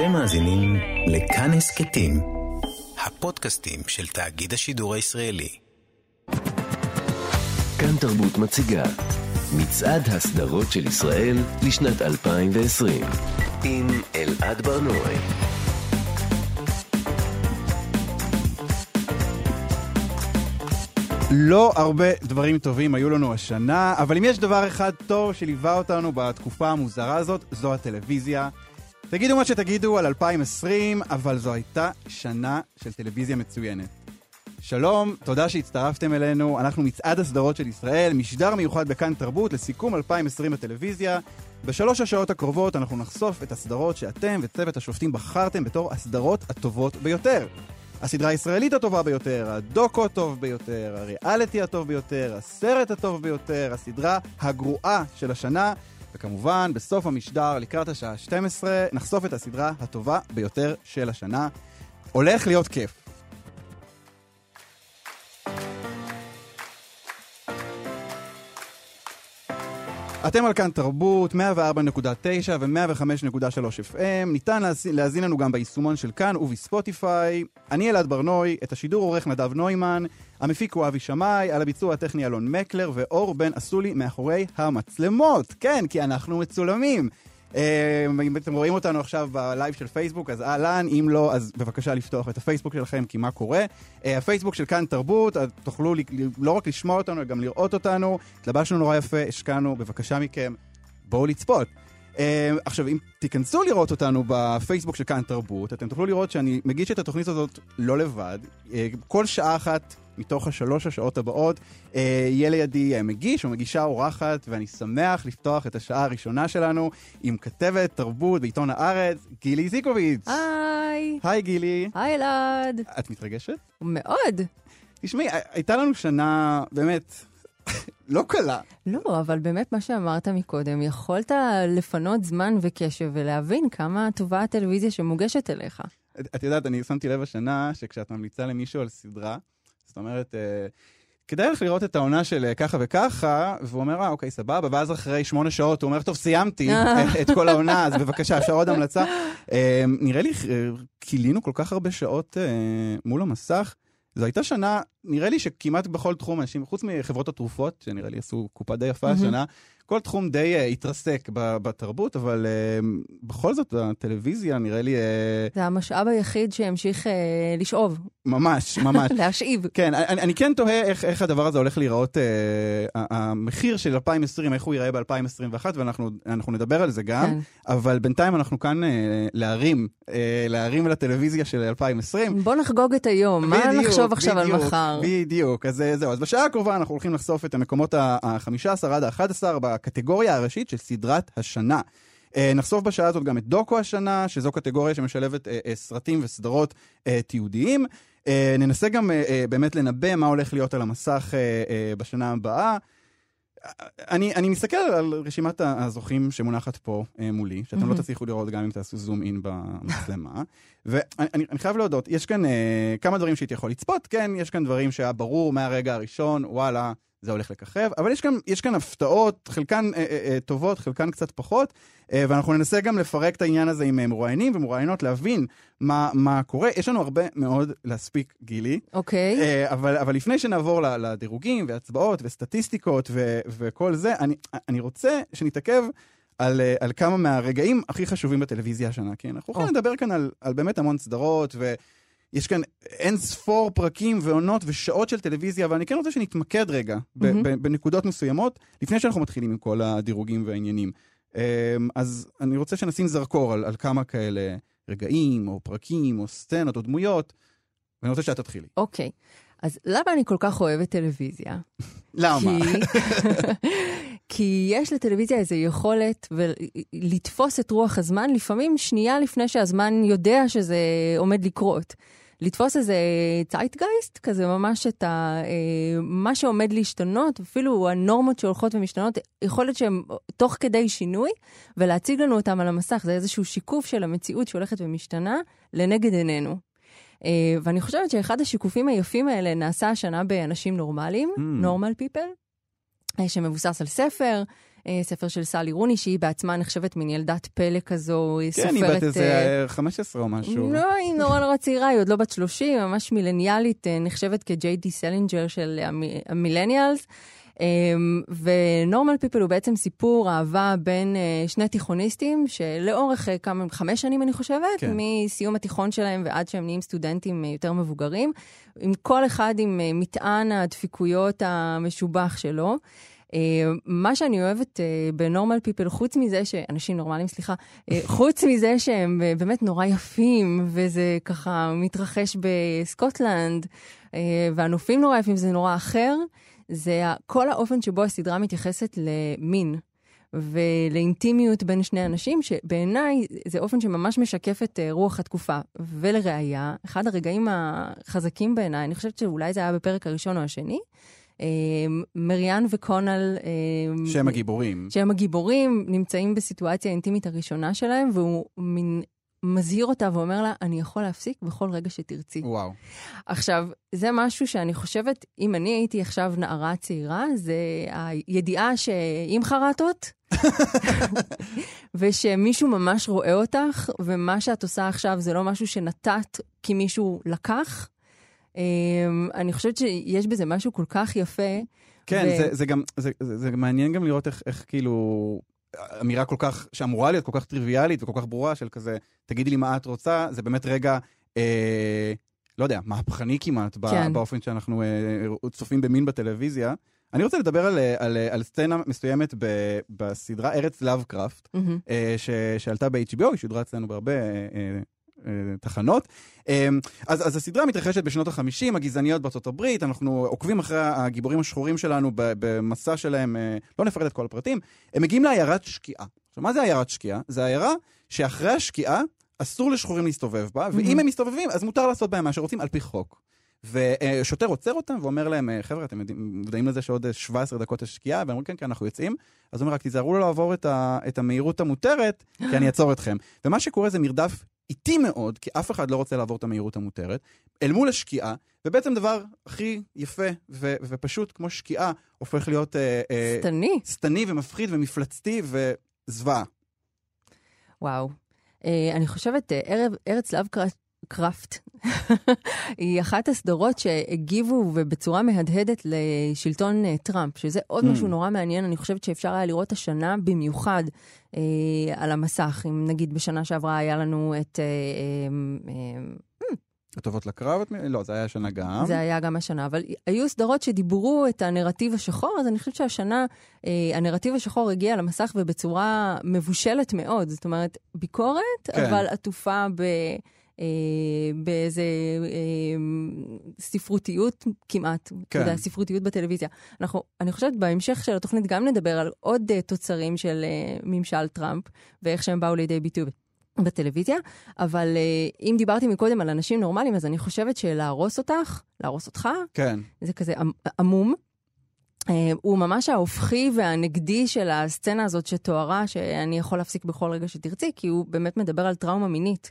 אתם מאזינים לכאן הסכתים, הפודקאסטים של תאגיד השידור הישראלי. כאן תרבות מציגה מצעד הסדרות של ישראל לשנת 2020 עם אלעד ברנועי. לא הרבה דברים טובים היו לנו השנה, אבל אם יש דבר אחד טוב שליווה אותנו בתקופה המוזרה הזאת, זו הטלוויזיה. תגידו מה שתגידו על 2020, אבל זו הייתה שנה של טלוויזיה מצוינת. שלום, תודה שהצטרפתם אלינו. אנחנו מצעד הסדרות של ישראל, משדר מיוחד בכאן תרבות לסיכום 2020 בטלוויזיה. בשלוש השעות הקרובות אנחנו נחשוף את הסדרות שאתם וצוות השופטים בחרתם בתור הסדרות הטובות ביותר. הסדרה הישראלית הטובה ביותר, הדוקו הטוב ביותר, הריאליטי הטוב ביותר, הסרט הטוב ביותר, הסדרה הגרועה של השנה, וכמובן, בסוף המשדר, לקראת השעה 12, נחשוף את הסדרה הטובה ביותר של השנה. הולך להיות כיף. אתם על כאן תרבות, 104.9 ו-105.3 FM. ניתן להזין, לנו גם ביישומון של כאן ובספוטיפיי. אני אלעד ברנוי, את השידור עורך נדב נוימן, המפיק הוא אבי שמאי, על הביצוע הטכני אלון מקלר, ואור בן אסולי מאחורי המצלמות. כן, כי אנחנו מצולמים. אה, אם אתם רואים אותנו עכשיו בלייב של פייסבוק, אז אהלן, אם לא, אז בבקשה לפתוח את הפייסבוק שלכם, כי מה קורה? אה, הפייסבוק של כאן תרבות, תוכלו לא רק לשמוע אותנו, אלא גם לראות אותנו. התלבשנו נורא יפה, השקענו, בבקשה מכם, בואו לצפות. Uh, עכשיו, אם תיכנסו לראות אותנו בפייסבוק של כאן תרבות, אתם תוכלו לראות שאני מגיש את התוכנית הזאת לא לבד. כל שעה אחת מתוך השלוש השעות הבאות אה, יהיה לידי אה, מגיש או מגישה אורחת, ואני שמח לפתוח את השעה הראשונה שלנו עם כתבת תרבות בעיתון הארץ, גילי זיקוביץ'. היי. היי גילי. היי אלעד. את מתרגשת? מאוד. תשמעי, הייתה לנו שנה באמת לא קלה. לא, אבל באמת מה שאמרת מקודם, יכולת לפנות זמן וקשב ולהבין כמה טובה הטלוויזיה שמוגשת אליך. את, את יודעת, אני שמתי לב השנה שכשאת ממליצה למישהו על סדרה, זאת אומרת, אה, כדאי לך לראות את העונה של אה, ככה וככה, והוא אומר, אה, אוקיי, סבבה, ואז אחרי שמונה שעות הוא אומר, טוב, סיימתי את כל העונה, אז בבקשה, אפשר עוד המלצה. אה, נראה לי, כילינו כל כך הרבה שעות מול המסך. זו הייתה שנה, נראה לי שכמעט בכל תחום אנשים, חוץ מחברות התרופות, שנראה לי עשו קופה די יפה השנה, כל תחום די uh, התרסק בתרבות, אבל uh, בכל זאת, הטלוויזיה נראה לי... Uh... זה המשאב היחיד שהמשיך uh, לשאוב. ממש, ממש. להשאיב. כן, אני, אני כן תוהה איך, איך הדבר הזה הולך להיראות, uh, המחיר של 2020, איך הוא ייראה ב-2021, ואנחנו נדבר על זה גם, כן. אבל בינתיים אנחנו כאן uh, להרים, uh, להרים לטלוויזיה של 2020. בוא נחגוג את היום, מה נחשוב עכשיו בדיוק, על מחר? בדיוק, אז זהו. אז בשעה הקרובה אנחנו הולכים לחשוף את המקומות ה-15 עד ה-11 הקטגוריה הראשית של סדרת השנה. Uh, נחשוף בשעה הזאת גם את דוקו השנה, שזו קטגוריה שמשלבת uh, סרטים וסדרות תיעודיים. ננסה גם באמת לנבא מה הולך להיות על המסך בשנה הבאה. אני, אני מסתכל על רשימת הזוכים שמונחת פה uh, מולי, שאתם mm-hmm. לא תצליחו לראות גם אם תעשו זום אין במצלמה. ואני חייב להודות, יש כאן uh, כמה דברים שהייתי יכול לצפות, כן, יש כאן דברים שהיה ברור מהרגע הראשון, וואלה, זה הולך לככב, אבל יש כאן, יש כאן הפתעות, חלקן אה, אה, אה, טובות, חלקן קצת פחות, אה, ואנחנו ננסה גם לפרק את העניין הזה עם אה, מרואיינים ומרואיינות, להבין מה, מה קורה. יש לנו הרבה מאוד להספיק, גילי. אוקיי. Okay. אה, אבל, אבל לפני שנעבור לדירוגים והצבעות וסטטיסטיקות ו, וכל זה, אני, אני רוצה שנתעכב על, אה, על כמה מהרגעים הכי חשובים בטלוויזיה השנה, כי אנחנו הולכים oh. לדבר כאן על, על באמת המון סדרות, ו... יש כאן אין ספור פרקים ועונות ושעות של טלוויזיה, אבל אני כן רוצה שנתמקד רגע mm-hmm. בנקודות מסוימות, לפני שאנחנו מתחילים עם כל הדירוגים והעניינים. אמ, אז אני רוצה שנשים זרקור על, על כמה כאלה רגעים, או פרקים, או סצנות, או דמויות, ואני רוצה שאת תתחילי. אוקיי. Okay. אז למה אני כל כך אוהבת טלוויזיה? למה? כי... כי יש לטלוויזיה איזו יכולת לתפוס את רוח הזמן, לפעמים שנייה לפני שהזמן יודע שזה עומד לקרות. לתפוס איזה צייטגייסט, כזה ממש את ה, אה, מה שעומד להשתנות, אפילו הנורמות שהולכות ומשתנות, יכול להיות שהן תוך כדי שינוי, ולהציג לנו אותם על המסך. זה איזשהו שיקוף של המציאות שהולכת ומשתנה לנגד עינינו. אה, ואני חושבת שאחד השיקופים היפים האלה נעשה השנה באנשים נורמליים, אממ. Normal People, שמבוסס על ספר, אה, ספר של סלי רוני, שהיא בעצמה נחשבת מין ילדת פלא כזו, היא כן, סופרת... היא בת אה, איזה 15 או משהו. לא, היא נורא נורא צעירה, היא עוד לא בת 30, ממש מילניאלית, אה, נחשבת כג'יי די סלינג'ר של המ- המילניאלס. אמ, ונורמל פיפל הוא בעצם סיפור אהבה בין אה, שני תיכוניסטים, שלאורך אה, כמה, חמש שנים אני חושבת, כן. מסיום התיכון שלהם ועד שהם נהיים סטודנטים אה, יותר מבוגרים, עם כל אחד עם אה, מטען הדפיקויות המשובח שלו. Uh, מה שאני אוהבת uh, בנורמל פיפל, חוץ מזה שאנשים נורמליים, סליחה, uh, חוץ מזה שהם uh, באמת נורא יפים, וזה ככה מתרחש בסקוטלנד, uh, והנופים נורא יפים, זה נורא אחר, זה כל האופן שבו הסדרה מתייחסת למין. ולאינטימיות בין שני אנשים, שבעיניי זה אופן שממש משקף את רוח התקופה. ולראיה, אחד הרגעים החזקים בעיניי, אני חושבת שאולי זה היה בפרק הראשון או השני, מריאן וקונל... אה, שהם הגיבורים. שהם הגיבורים, נמצאים בסיטואציה האינטימית הראשונה שלהם, והוא מין מזהיר אותה ואומר לה, אני יכול להפסיק בכל רגע שתרצי. וואו. עכשיו, זה משהו שאני חושבת, אם אני הייתי עכשיו נערה צעירה, זה הידיעה שעם חרטות, ושמישהו ממש רואה אותך, ומה שאת עושה עכשיו זה לא משהו שנתת כי מישהו לקח. אמ, אני חושבת שיש בזה משהו כל כך יפה. כן, ו- זה, זה גם, זה, זה, זה מעניין גם לראות איך, איך כאילו, אמירה כל כך, שאמורה להיות כל כך טריוויאלית וכל כך ברורה של כזה, תגידי לי מה את רוצה, זה באמת רגע, אה, לא יודע, מהפכני כמעט, כן. באופן שאנחנו אה, צופים במין בטלוויזיה. אני רוצה לדבר על, אה, על, אה, על סצנה מסוימת ב, בסדרה ארץ לאבקראפט, מהמם. אה, ש, שעלתה ב-HBO, היא שודרה אצלנו בהרבה אה, אה, תחנות. אה, אז, אז הסדרה מתרחשת בשנות ה-50, הגזעניות בארצות הברית, אנחנו עוקבים אחרי הגיבורים השחורים שלנו במסע שלהם, אה, לא נפרט את כל הפרטים, הם מגיעים לעיירת שקיעה. עכשיו, מה זה עיירת שקיעה? זה עיירה שאחרי השקיעה אסור לשחורים להסתובב בה, ואם הם מסתובבים, אז מותר לעשות בהם מה שרוצים על פי חוק. ושוטר עוצר אותם ואומר להם, אה, חבר'ה, אתם מודעים לזה שעוד אה, 17 דקות יש שקיעה? והם אומרים, כן, כן, אנחנו יוצאים. אז הוא אומר, רק תיזהרו לא לעבור את, ה, את המהירות המותרת, כי אני אעצור אתכם. ומה שקורה זה מרדף איטי מאוד, כי אף אחד לא רוצה לעבור את המהירות המותרת, אל מול השקיעה, ובעצם דבר הכי יפה ו, ופשוט כמו שקיעה, הופך להיות אה, אה, שטני. שטני ומפחיד ומפלצתי וזוועה. וואו. אה, אני חושבת, אה, ערב, ארץ לאב קראפט היא אחת הסדרות שהגיבו ובצורה מהדהדת לשלטון אה, טראמפ, שזה עוד Mm. משהו נורא מעניין, אני חושבת שאפשר היה לראות השנה במיוחד אה, על המסך. אם נגיד בשנה שעברה היה לנו את... אה, אה, אה, הטובות לקרב? לא, זה היה השנה גם. זה היה גם השנה, אבל היו סדרות שדיברו את הנרטיב השחור, אז אני חושבת שהשנה אה, הנרטיב השחור הגיע למסך ובצורה מבושלת מאוד. זאת אומרת, ביקורת. כן. אבל עטופה ב... אה, באיזה אה, ספרותיות כמעט, כן. אתה יודע, ספרותיות בטלוויזיה. אנחנו, אני חושבת בהמשך של התוכנית גם נדבר על עוד אה, תוצרים של אה, ממשל טראמפ ואיך שהם באו לידי ביטוי בטלוויזיה, אבל אה, אם דיברתי מקודם על אנשים נורמליים, אז אני חושבת שלהרוס אותך, להרוס אותך, כן. זה כזה עמ- עמום. אה, הוא ממש ההופכי והנגדי של הסצנה הזאת שתוארה, שאני יכול להפסיק בכל רגע שתרצי, כי הוא באמת מדבר על טראומה מינית.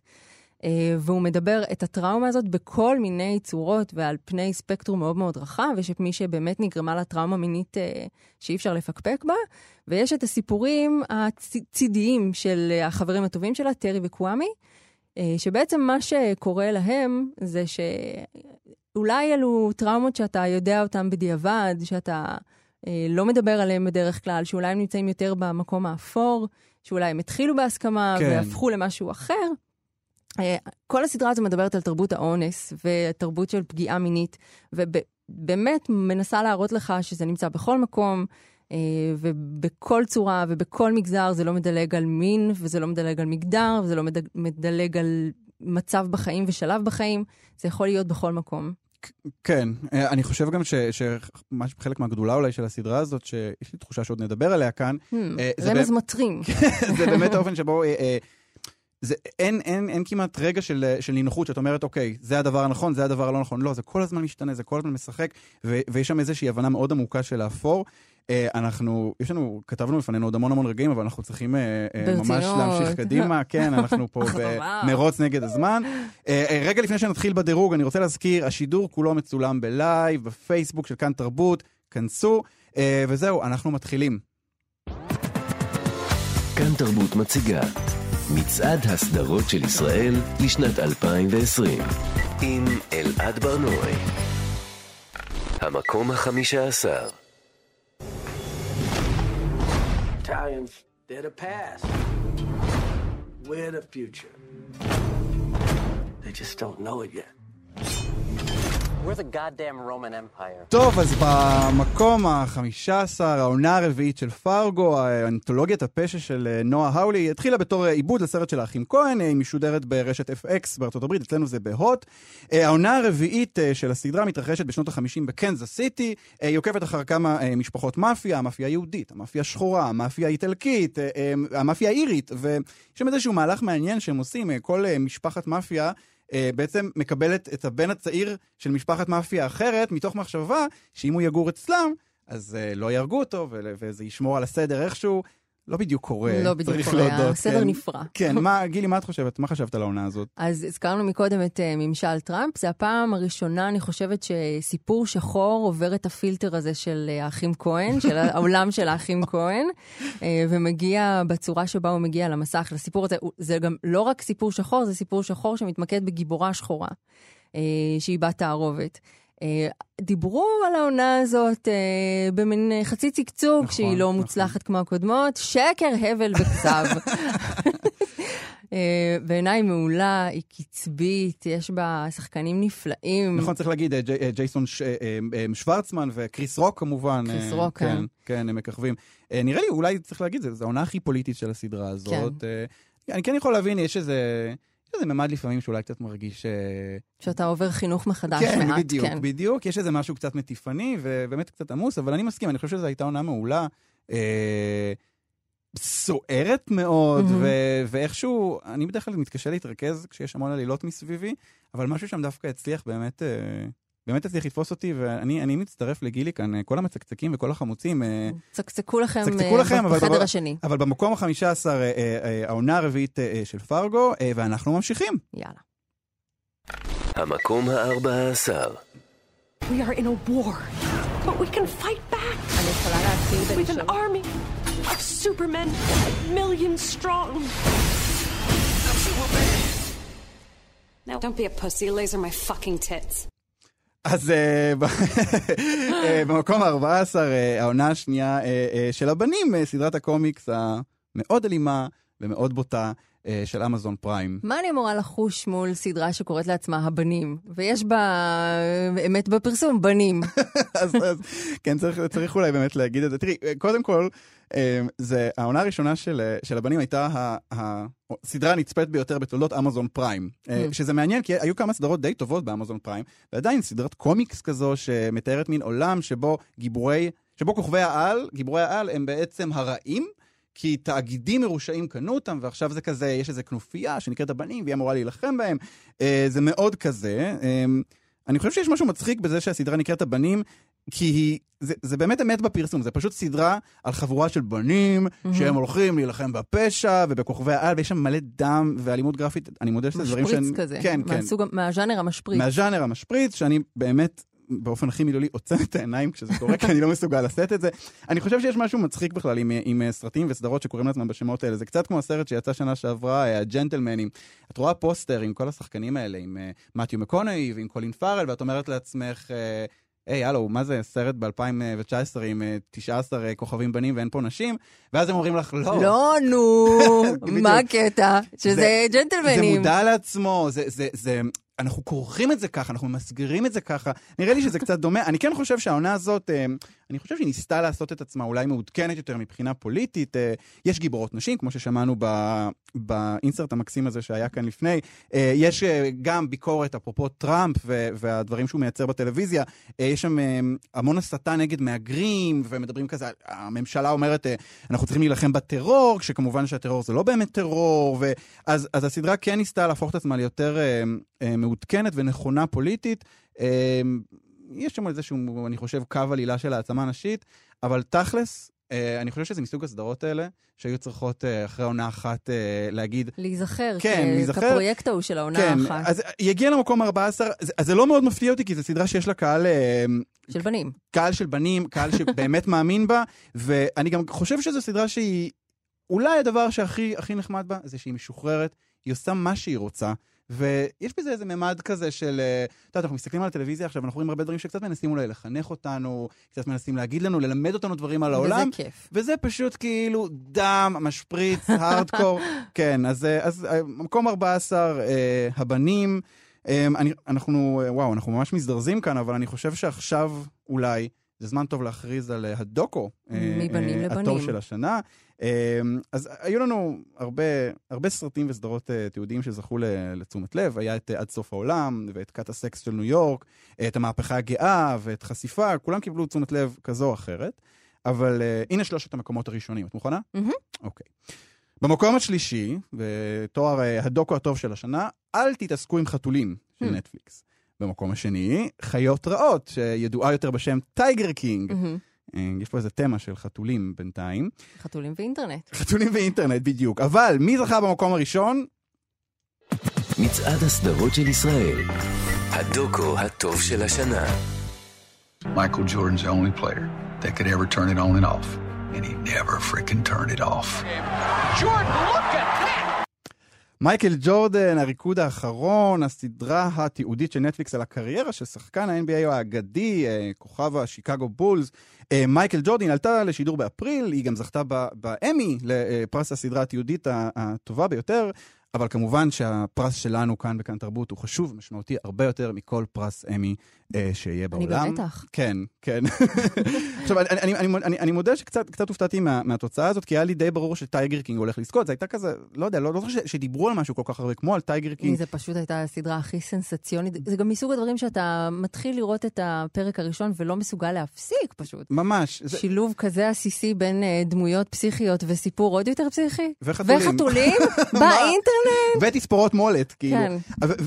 אה, והוא מדבר את הטראומה הזאת בכל מיני צורות ועל פני ספקטרום מאוד מאוד רחב, יש את מי שבאמת נגרמה לה טראומה מינית אה, שאי אפשר לפקפק בה, ויש את הסיפורים הצידיים של אה, החברים הטובים שלה, טרי וקוואמי, שבעצם מה שקורה להם זה שאולי אלו טראומות שאתה יודע אותן בדיעבד, שאתה לא מדבר עליהן בדרך כלל, שאולי הם נמצאים יותר במקום האפור, שאולי הם התחילו בהסכמה כן. והפכו למשהו אחר. אה, כל הסדרה הזו מדברת על תרבות האונס ותרבות של פגיעה מינית, ובאמת מנסה להראות לך שזה נמצא בכל מקום, אה, ובכל צורה ובכל מגזר, זה לא מדלג על מין, וזה לא מדלג על מגדר, וזה לא מדלג, על מצב בחיים ושלב בחיים, זה יכול להיות בכל מקום. כן, אה, אני חושב גם שחלק מהגדולה אולי של הסדרה הזאת, שיש לי תחושה שעוד נדבר עליה כאן, Hmm, רמז מטרים. זה באמת האופן שבו... זה, אין, אין, אין כמעט רגע של, של נינוחות שאת אומרת, אוקיי, זה הדבר הנכון, זה הדבר הלא נכון. לא, זה כל הזמן משתנה, זה כל הזמן משחק, ו, ויש שם איזושהי הבנה מאוד עמוקה של האפור. אה, אנחנו, יש לנו, כתבנו לפנינו עוד המון המון רגעים, אבל אנחנו צריכים אה, אה, ממש. להמשיך קדימה. כן, אנחנו פה. במרוץ נגד הזמן. רגע לפני שנתחיל בדירוג, אני רוצה להזכיר, השידור כולו מצולם בלייב, בפייסבוק של כאן תרבות, כנסו, וזהו, אנחנו מתחילים. כאן תרבות מציגה מצעד הסדרות של ישראל לשנת 2020 עם אלעד ברנועי. המקום החמישה עשר. They just don't know it yet. טוב, אז במקום החמישה עשר, העונה הרביעית של פרגו, אנתולוגיית הפשע של אה, נועה האולי, התחילה בתור אה, עיבוד לסרט של האחים כהן, אה, היא משודרת ברשת FX בארצות הברית, אצלנו זה בהוט. העונה הרביעית של הסדרה מתרחשת בשנות ה-50 בקנזס סיטי, היא עוקבת אחר כמה משפחות מאפיה, המאפיה היהודית, המאפיה השחורה, המאפיה האיטלקית, המאפיה האירית, ויש שם איזשהו מהלך מעניין שהם עושים, כל משפחת מאפיה בעצם מקבלת את הבן הצעיר של משפחת מאפיה אחרת, מתוך מחשבה שאם הוא יגור אצלם, אז אה, לא יהרגו אותו, וזה ישמור על הסדר איכשהו. לא בדיוק קורה, לא בדיוק צריך קורה, להודות. הסדר כן. נפרע. כן, מה, גילי, מה את חושבת? מה חשבת על העונה הזאת? אז הזכרנו מקודם את uh, ממשל טראמפ, זה הפעם הראשונה, אני חושבת, שסיפור שחור עובר את הפילטר הזה של uh, האחים כהן, של העולם של האחים כהן, uh, ומגיע בצורה שבה הוא מגיע למסך, לסיפור הזה. זה גם לא רק סיפור שחור, זה סיפור שחור שמתמקד בגיבורה שחורה, uh, שהיא בת תערובת. Uh, דיברו על העונה הזאת uh, במין uh, חצי צקצוק, נכון, שהיא לא נכון. מוצלחת כמו הקודמות, שקר, הבל וכזב. אה, בעיניי מעולה, היא קצבית, יש בה שחקנים נפלאים. נכון, צריך להגיד, אה, ג'י- אה, ג'ייסון ש- אה, אה, אה, שוורצמן וקריס רוק כמובן. קריס אה, רוק, כן. כן. כן, הם מככבים. אה, נראה לי, אולי צריך להגיד, זו- העונה הכי פוליטית של הסדרה הזאת. אה, אני כן יכול להבין, יש איזה... יש איזה ממד לפעמים שאולי קצת מרגיש... אה, שאתה עובר חינוך מחדש כן, מעט, בדיוק, כן. בדיוק. יש איזה משהו קצת מטיפני ובאמת קצת עמוס, אבל אני מסכים, אני חושב שזו הייתה עונה מעולה. אה, סוערת מאוד, מהמם. ו- ואיכשהו, אני בדרך כלל מתקשה להתרכז כשיש המון עלילות מסביבי, אבל משהו שם דווקא הצליח באמת, אה, באמת הצליח לתפוס אותי, ואני אני מצטרף לגילי כאן, אה, כל המצקצקים וכל החמוצים, אה, צקצקו לכם צקצקו אה, לכם, אבל בחדר דבר- השני. אבל במקום החמישה עשר, אה, אה, אה, העונה הרביעית אה, אה, של פרגו, אה, ואנחנו ממשיכים. יאללה. המקום הארבע עשר. We are in a war, but we can fight back אני יכולה להתחיל with an army of supermen, millions strong. Now, don't be a pussy. Laser my fucking tits. אז אה, אה, במקום ה-14, העונה השנייה אה, אה, של הבנים, אה, סדרת הקומיקס המאוד אלימה ומאוד בוטה. אה, של אמזון פריים. מה אני אמורה לחוש מול סדרה שקוראת לעצמה הבנים? ויש בה, אה, אמת בפרסום, בנים. אז, אז כן, צריך, צריך אולי באמת להגיד את זה. תראי, אה, קודם כל, אה, זה, העונה הראשונה של, אה, של הבנים הייתה הסדרה הנצפית ביותר בתולדות אמזון פריים. אה, Mm. שזה מעניין, כי היו כמה סדרות די טובות באמזון פריים, ועדיין סדרת קומיקס כזו שמתארת מין עולם שבו גיבורי, שבו כוכבי העל, גיבורי העל הם בעצם הרעים. כי תאגידים מרושעים קנו אותם, ועכשיו זה כזה, יש איזו כנופיה שנקראת הבנים, והיא אמורה להילחם בהם. אה, זה מאוד כזה. אה, אני חושב שיש משהו מצחיק בזה שהסדרה נקראת הבנים, כי היא, זה, זה באמת אמת בפרסום, זה פשוט סדרה על חבורה של בנים שהם הולכים להילחם בפשע ובכוכבי העל, ויש שם מלא דם ואלימות גרפית, אני מודה שזה דברים משפריץ שאני... כזה. כן, כן. מהסוג, מהז'אנר המשפריץ. מהז'אנר המשפריץ, שאני באמת, באופן הכי מילולי, עוצם את העיניים כשזה קורה, כי אני לא מסוגל לשאת את זה. אני חושב שיש משהו מצחיק בכלל עם, עם אה, סרטים וסדרות שקוראים לעצמם בשמות האלה. זה קצת כמו הסרט שיצא שנה שעברה, אה, הג'נטלמנים. את רואה פוסטר עם כל השחקנים האלה, עם אה, מתיו מקונאי ועם קולין פארל, ואת אומרת לעצמך, אה, היי, הלו, מה זה סרט ב-2019 עם אה, 19 אה, כוכבים בנים ואין פה נשים? ואז הם אומרים לך, לא. לא, נו. מה הקטע? שזה זה ג'נטלמנים. זה מודע לעצמו, זה, זה, זה, אנחנו כורכים את זה ככה, אנחנו ממסגרים את זה ככה. נראה לי שזה קצת דומה. אני כן חושב שהעונה הזאת, אה, אני חושב שהיא ניסתה לעשות את עצמה אולי מעודכנת יותר מבחינה פוליטית. אה, יש גיבורות נשים, כמו ששמענו באינסרט המקסים הזה שהיה כאן לפני. אה, יש גם ביקורת, אפרופו טראמפ והדברים שהוא מייצר בטלוויזיה. יש שם המון הסתה נגד מהגרים, ומדברים כזה, הממשלה אומרת, אנחנו צריכים להילחם בטרור, כשכמובן שהטרור זה לא באמת טרור. ו- אז, הסדרה כן ניסתה להפוך את עצמה ליותר מעודכנת ונכונה פוליטית. אה, יש שם איזשהו, אני חושב, קו עלילה של העצמה נשית, אבל תכלס, אה, אני חושב שזה מסוג הסדרות האלה, שהיו צריכות אה, אחרי עונה אחת אה, להגיד, להיזכר, כן, להיזכר. כפרויקט ההוא של העונה כן, האחת. אז היא הגיעה למקום 14, אז, אז זה לא מאוד מפתיע אותי, כי זו סדרה שיש לה קהל, אה, של בנים. קהל של בנים, קהל שבאמת מאמין בה, ואני גם חושב שזו סדרה שהיא אולי הדבר שהכי הכי נחמד בה זה שהיא משוחררת, היא עושה מה שהיא רוצה. ויש בזה איזה ממד כזה של, אה, את יודעת, אנחנו מסתכלים על הטלוויזיה עכשיו, אנחנו רואים הרבה דברים שקצת מנסים אולי לחנך אותנו, קצת מנסים להגיד לנו, ללמד אותנו דברים על העולם. וזה כיף. וזה פשוט כאילו דם, משפריץ, הארדקור. כן, אז, אה, אז אה, מקום 14, אה, הבנים. אה, אני, אנחנו, וואו, אנחנו ממש מזדרזים כאן, אבל אני חושב שעכשיו אולי זה זמן טוב להכריז על הדוקו. מבנים אה, לבנים. הטוב של השנה. אה, אז היו לנו הרבה, הרבה סרטים וסדרות אה, תיעודיים שזכו לתשומת לב. היה את אה, עד סוף העולם, ואת כת הסקס של ניו יורק, אה, את המהפכה הגאה, ואת חשיפה, כולם קיבלו תשומת לב כזו או אחרת. אבל אה, הנה שלושת המקומות הראשונים. את מוכנה? אוקיי. במקום השלישי, בתואר אה, הדוקו הטוב של השנה, אל תתעסקו עם חתולים של Hmm. נטפליקס. במקום השני, חיות רעות, שידועה יותר בשם טייגר קינג. מהמם. אה, יש פה איזה תמה של חתולים בינתיים. חתולים ואינטרנט. חתולים ואינטרנט, בדיוק. אבל מי זכה במקום הראשון? מצעד הסדרות של ישראל. הדוקו הטוב של השנה. Michael Jordan's the only player that could ever turn it on and off. And he never freaking turned it off. מייקל ג'ורדן, הריקוד האחרון, הסדרה התיעודית של נטפליקס על הקריירה של שחקן ה-NBA האגדי, אה, כוכב השיקגו בולס. אה, מייקל ג'ורדן עלתה לשידור באפריל, היא גם זכתה באמי לפרס הסדרה התיעודית הטובה ביותר, אבל כמובן שהפרס שלנו כאן בכאן תרבות הוא חשוב, משמעותי הרבה יותר מכל פרס אמי אה, שיהיה אי פעם בעולם. במתח. כן, כן. עכשיו, אני, אני, אני, אני, אני מודה שקצת קצת הופתעתי מה, מהתוצאה הזאת, כי היה לי די ברור שטייגר קינג הולך לזכות. זה הייתה כזה, לא יודע, לא, לא זוכר ש- שדיברו על משהו כל כך הרבה, כמו על טייגר קינג. זה פשוט הייתה הסדרה הכי סנסציונית. זה גם מסוג הדברים שאתה מתחיל לראות את הפרק הראשון ולא מסוגל להפסיק פשוט. ממש. זה, שילוב כזה עסיסי בין אה, דמויות פסיכיות וסיפור עוד יותר פסיכי. וחתולים. וחתולים באינטרנט. ותספורות מולת, כאילו. כן.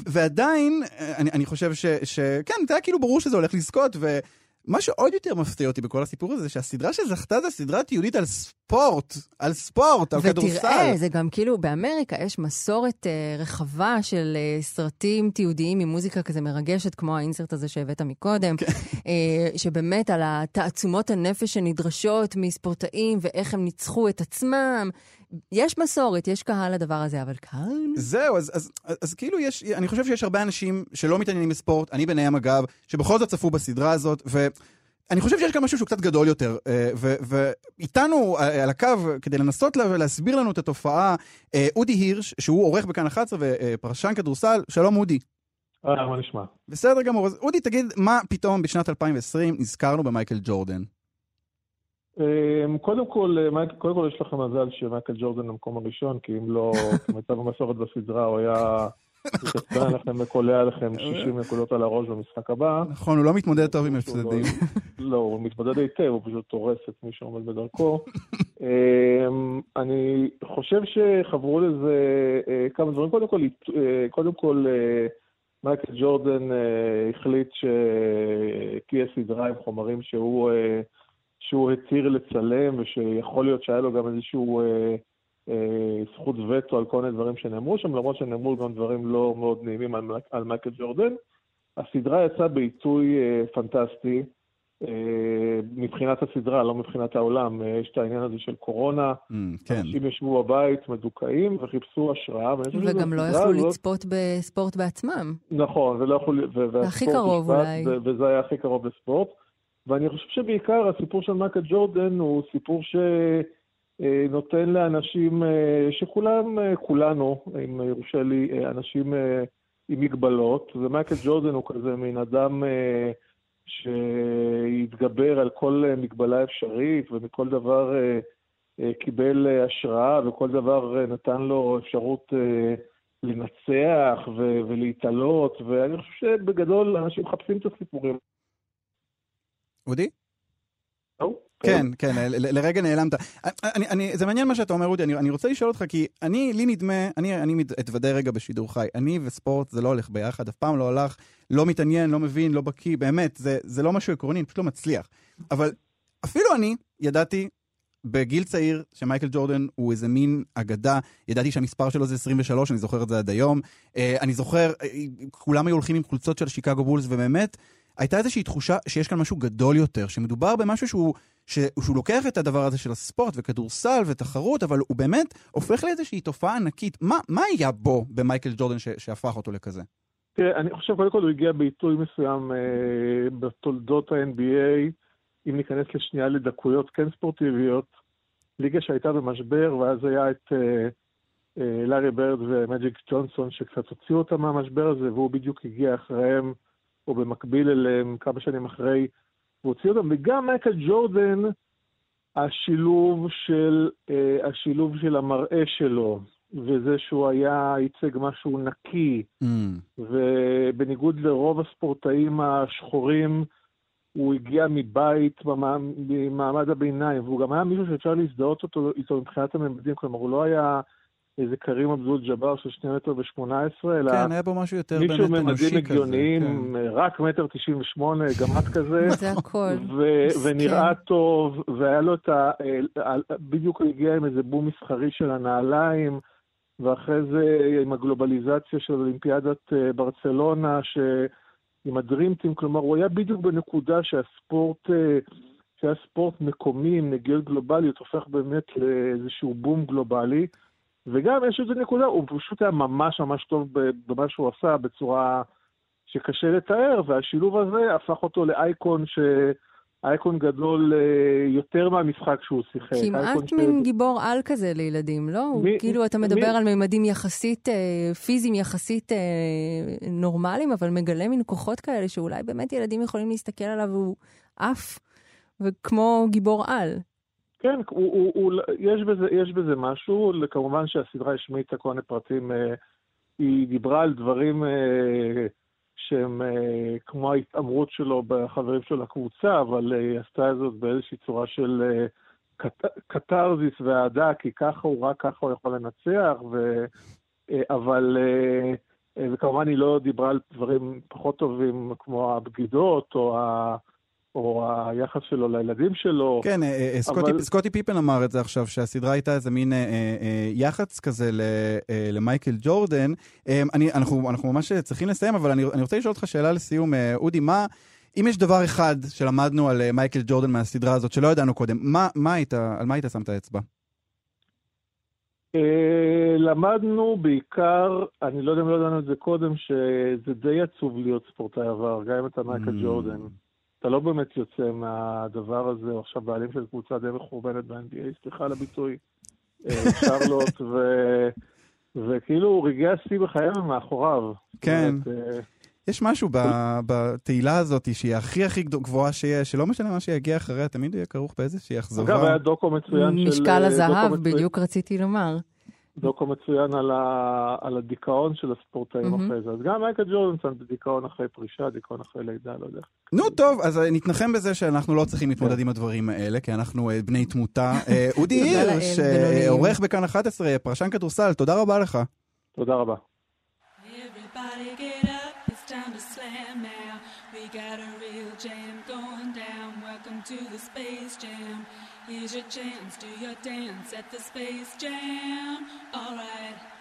ועדיין, אה, אני, אני חושב ש, שכן, זה היה כאילו ברור שזה הולך לזכות, ומה שעוד יותר מפתיע אותי בכל הסיפור הזה, זה שהסדרה שזכתה זה סדרה תיעודית על ספורט, על ספורט, על כדורסל. ותראה, זה גם כאילו, באמריקה יש מסורת אה, רחבה של אה, סרטים תיעודיים עם מוזיקה כזה מרגשת, כמו האינסרט הזה שהבאת מקודם, כן. אה, שבאמת על התעצומות הנפש שנדרשות מספורטאים ואיך הם ניצחו את עצמם. יש מסורת, יש קהל לדבר הזה, אבל כאן... זהו, אז, אז, אז, אז כאילו יש, אני חושב שיש הרבה אנשים שלא מתעניינים בספורט, אני ביניהם אגב, שבכל זאת צפו בסדרה הזאת, ואני חושב שיש גם משהו שהוא קצת גדול יותר, אה, ו- ואיתנו אה, על הקו, כדי לנסות לה- להסביר לנו את התופעה, אה, אודי הירש, שהוא עורך בכאן 11 ופרשן כדורסל, שלום אודי. אה, מה נשמע? בסדר גמור, אז אודי תגיד, מה פתאום בשנת 2020 נזכרנו במייקל ג'ורדן? אמ, קודם כל, אה, קודם כל יש לכם מזל שמייקל ג'ורדן במקום הראשון, כי אם לא, כמיטב המסורת בסדרה, הוא היה מתעצבן עליכם וקולע עליכם 60 נקודות על הראש במשחק הבא. נכון, הוא לא מתמודד טוב עם הפסדים. לא- לא, הוא מתמודד היטב, הוא פשוט הורס את מי שעומד בדרכו. אמ, אני חושב שחברו לזה אה, כמה דברים. קודם כל, אה, קודם כל, מייקל ג'ורדן החליט שתהיה סדרה עם חומרים שהוא, שהוא התיר לצלם, ושיכול להיות שהיה לו גם איזשהו אה, אה, זכות וטו על כל מיני דברים שנאמרו שם, למרות שנאמרו גם דברים לא מאוד נעימים על, על מייקל ג'ורדן. הסדרה יצאה בעיתוי אה, פנטסטי. אה, מבחינת הסדרה, לא מבחינת העולם. אה, יש את העניין הזה של קורונה, Mm, כן. אנשים ישבו בבית מדוכאים וחיפשו השראה. וגם לא יכלו הזאת- לצפות בספורט בעצמם. נכון, ולא יכלו... ו- הכי קרוב אולי. ו- וזה היה הכי קרוב לספורט. ואני חושב שבעיקר הסיפור של מייקל ג'ורדן הוא סיפור שנותן לאנשים, אה, שכולם, אה, כולנו, אם יורשה לי, אה, אנשים עם מגבלות, ומייקל ג'ורדן הוא כזה מין אדם שהתגבר על כל מגבלה אפשרית, ומכל דבר קיבל אה, השראה, וכל דבר נתן לו אפשרות לנצח ולהתעלות, ואני חושב שבגדול אנשים מחפשים את הסיפורים. אודי? כן, כן, ל- לרגע נעלמת. אני, אני, זה מעניין מה שאתה אומר, אודי, אני, אני רוצה לשאול אותך, כי אני, לי נדמה, אני, אני אתוודה רגע בשידור חי, אני וספורט זה לא הולך ביחד, אף פעם לא הלך, לא מתעניין, לא מבין, לא בקיא, באמת, זה, זה לא משהו עקרוני, אני פשוט לא מצליח. אבל אפילו אני ידעתי בגיל צעיר שמייקל ג'ורדן הוא איזה מין אגדה, ידעתי שהמספר שלו זה 23, אני זוכר את זה עד היום. אה, אני זוכר, אה, כולם היו הולכים עם חולצות של שיקגו בולס, ובאמת, הייתה איזושהי תחושה שיש כאן משהו גדול יותר, שמדובר במשהו שהוא, ש, שהוא לוקח את הדבר הזה של הספורט וכדורסל ותחרות, אבל הוא באמת הופך לאיזושהי תופעה ענקית. מה, מה היה בו במייקל ג'ורדן ש, שהפך אותו לכזה? תראה, אני חושב, קודם כל הוא הגיע בעיתוי מסוים אה, בתולדות ה-NBA, אם ניכנס לשנייה לדקויות כן ספורטיביות, ליגה שהייתה במשבר, ואז היה את אה, אה, לארי ברד ומג'יק ג'ונסון שקצת הוציאו אותם מהמשבר הזה, והוא בדיוק הגיע אחריהם, או במקביל אליהם, כמה שנים אחרי, והוציא אותם, וגם מייקל ג'ורדן, השילוב של, אה, השילוב של המראה שלו, וזה שהוא היה, ייצג משהו נקי, Mm. ובניגוד לרוב הספורטאים השחורים, הוא הגיע מבית ממעמד הביניים, והוא גם היה מישהו שאפשר להזדהות אותו, איתו מבחינת הממדים, כלומר הוא לא היה איזה קרים אבדול ג'אבר של שני מטר ושמונה עשרה, אלא כן, היה בו משהו יותר באמת מישהו אנושי ממדים כזה. הגיוניים, כן. רק מטר תשעים ושמונה, גמד כזה. זה הכל. ונראה טוב, והיה לו את ה... אה, בדיוק הוא הגיע עם איזה בום מסחרי של הנעליים, ואחרי זה עם הגלובליזציה של אולימפיאדת אה, ברצלונה, ש... עם הדרימטים, כלומר הוא היה בדיוק בנקודה שהספורט, אה, שהיה ספורט מקומי עם נגיעות גלובליות, הופך באמת לאיזשהו בום גלובלי. וגם יש איזו נקודה, הוא פשוט היה ממש ממש טוב במה שהוא עשה בצורה שקשה לתאר, והשילוב הזה הפך אותו לאייקון ש... אייקון גדול אה, יותר מהמשחק שהוא שיחק. כמעט ש- מין גיבור על כזה לילדים, לא? מי- כאילו, אתה מדבר על ממדים יחסית, אה, פיזיים יחסית אה, נורמליים, אבל מגלה מין כוחות כאלה שאולי באמת ילדים יכולים להסתכל עליו והוא עף, וכמו גיבור על. כן, הוא, הוא, הוא, יש, בזה, יש בזה משהו, כמובן שהסדרה השמיטה כל מיני פרטים, אה, היא דיברה על דברים אה, שהם אה, כמו ההתעמרות שלו בחברים שלו לקבוצה, אבל היא עשתה זאת באיזושהי צורה של קט, קתרזיס ואהדה, כי ככה הוא, רק ככה הוא יכול לנצח, ו, אבל... וכמובן היא לא דיברה על דברים פחות טובים כמו הבגידות או, ה, או היחס שלו לילדים שלו. כן, אה, אה, סקוטי, אבל- סקוטי פיפן אמר את זה עכשיו, שהסדרה הייתה איזה מין אה, אה, אה, יח"צ כזה ל, אה, למייקל ג'ורדן. אה, אני, אנחנו, אנחנו ממש צריכים לסיים, אבל אני, אני רוצה לשאול אותך שאלה לסיום, אה, אודי, מה, אם יש דבר אחד שלמדנו על אה, מייקל ג'ורדן מהסדרה הזאת, שלא ידענו קודם, מה, מה היית, על מה היית שם את האצבע? אה, למדנו בעיקר, אני לא יודע אם לא ידענו את זה קודם, שזה די עצוב להיות ספורטאי עבר, גם אם אתה מייקל Mm. ג'ורדן. אתה לא באמת יוצא מהדבר הזה, הוא עכשיו בעלים של קבוצה די מחורבנת ב-NBA, סליחה על הביטוי, אה, שרלוט, ו... וכאילו רגעי השיא בחייו הם מאחוריו. כן. אומרת, אה, יש משהו ב- בתהילה הזאת שהיא הכי הכי גבוהה שיש, שלא משנה מה שיגיע אחריה, תמיד יהיה כרוך באיזושהי אכזבה. אגב, היה דוקו מצוין של... משקל אה, הזהב, בדיוק רציתי לומר. דוקו מצוין על, ה... על הדיכאון של הספורטאים מהמם. אחרי זה. אז גם מייקל ג'ורדנסון בדיכאון אחרי פרישה, דיכאון אחרי לידה, לא יודע. נו טוב, אז אה, נתנחם בזה שאנחנו לא צריכים להתמודד עם הדברים האלה, כי אנחנו אה, בני תמותה. אה, אודי הירש. אה, עורך בכאן 11, פרשן כדורסל, תודה רבה לך. תודה רבה. Everybody get up, it's time to slam now. We got a real jam going down. Welcome to the Space Jam. Here's your chance, do your dance at the Space Jam. Alright.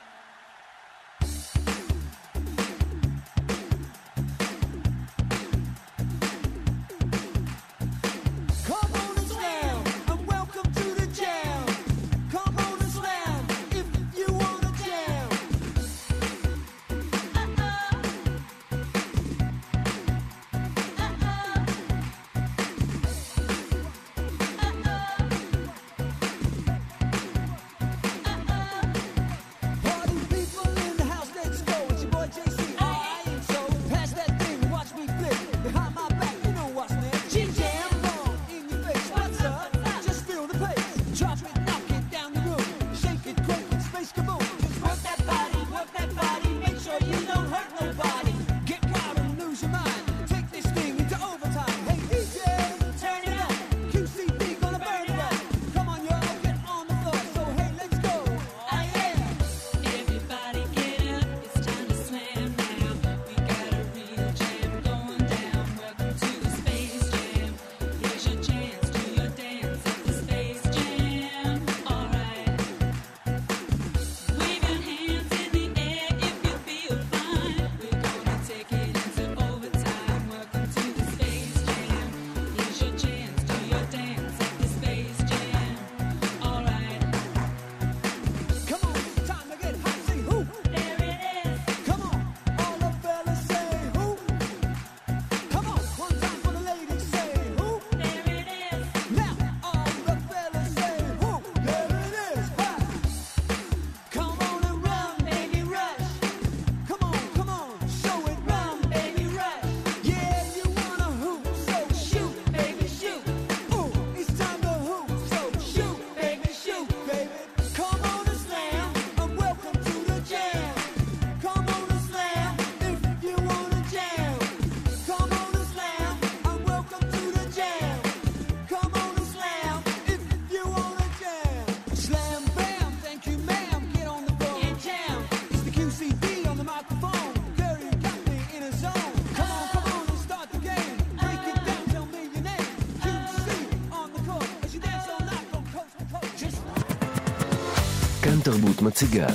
תרבות מציגה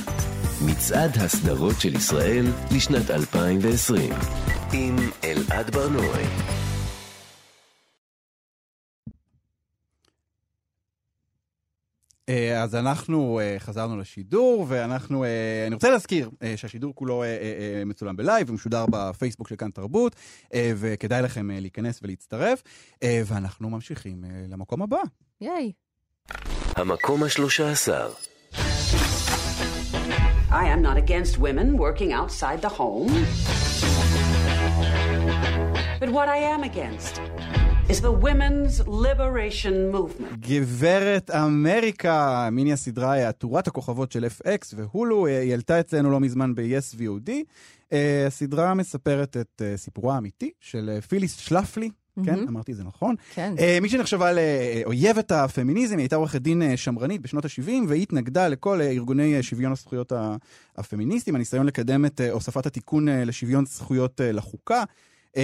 מצעד הסדרות של ישראל לשנת 2020 עם אלעד ברנועי. אה, אז אנחנו אה, חזרנו לשידור, ואנחנו, אה, אני רוצה להזכיר שהשידור כולו מצולם בלייב ומשודר בפייסבוק של כאן תרבות, וכדאי לכם להיכנס ולהצטרף, ואנחנו ממשיכים למקום הבא. ייי. המקום השלושה עשר, I am not against women working outside the home. But what I am against is the women's liberation movement. גברת אמריקה, מיני הסדרה אה, עטורת הכוכבות של FX והולו, אה, היא עלתה אצלנו לא מזמן ב-yes VOD. אה, הסדרה מספרת את אה, סיפורה האמיתי של פיליס שלפלי. כן, מהמם. אמרתי את זה נכון. כן. אה, מי שנחשבה לאויבת הפמיניזם, היא הייתה עורכת דין אה, שמרנית בשנות ה-70, והיא התנגדה לכל אה, ארגוני שוויון הזכויות הפמיניסטיים, הניסיון לקדם את הוספת התיקון לשוויון זכויות לחוקה.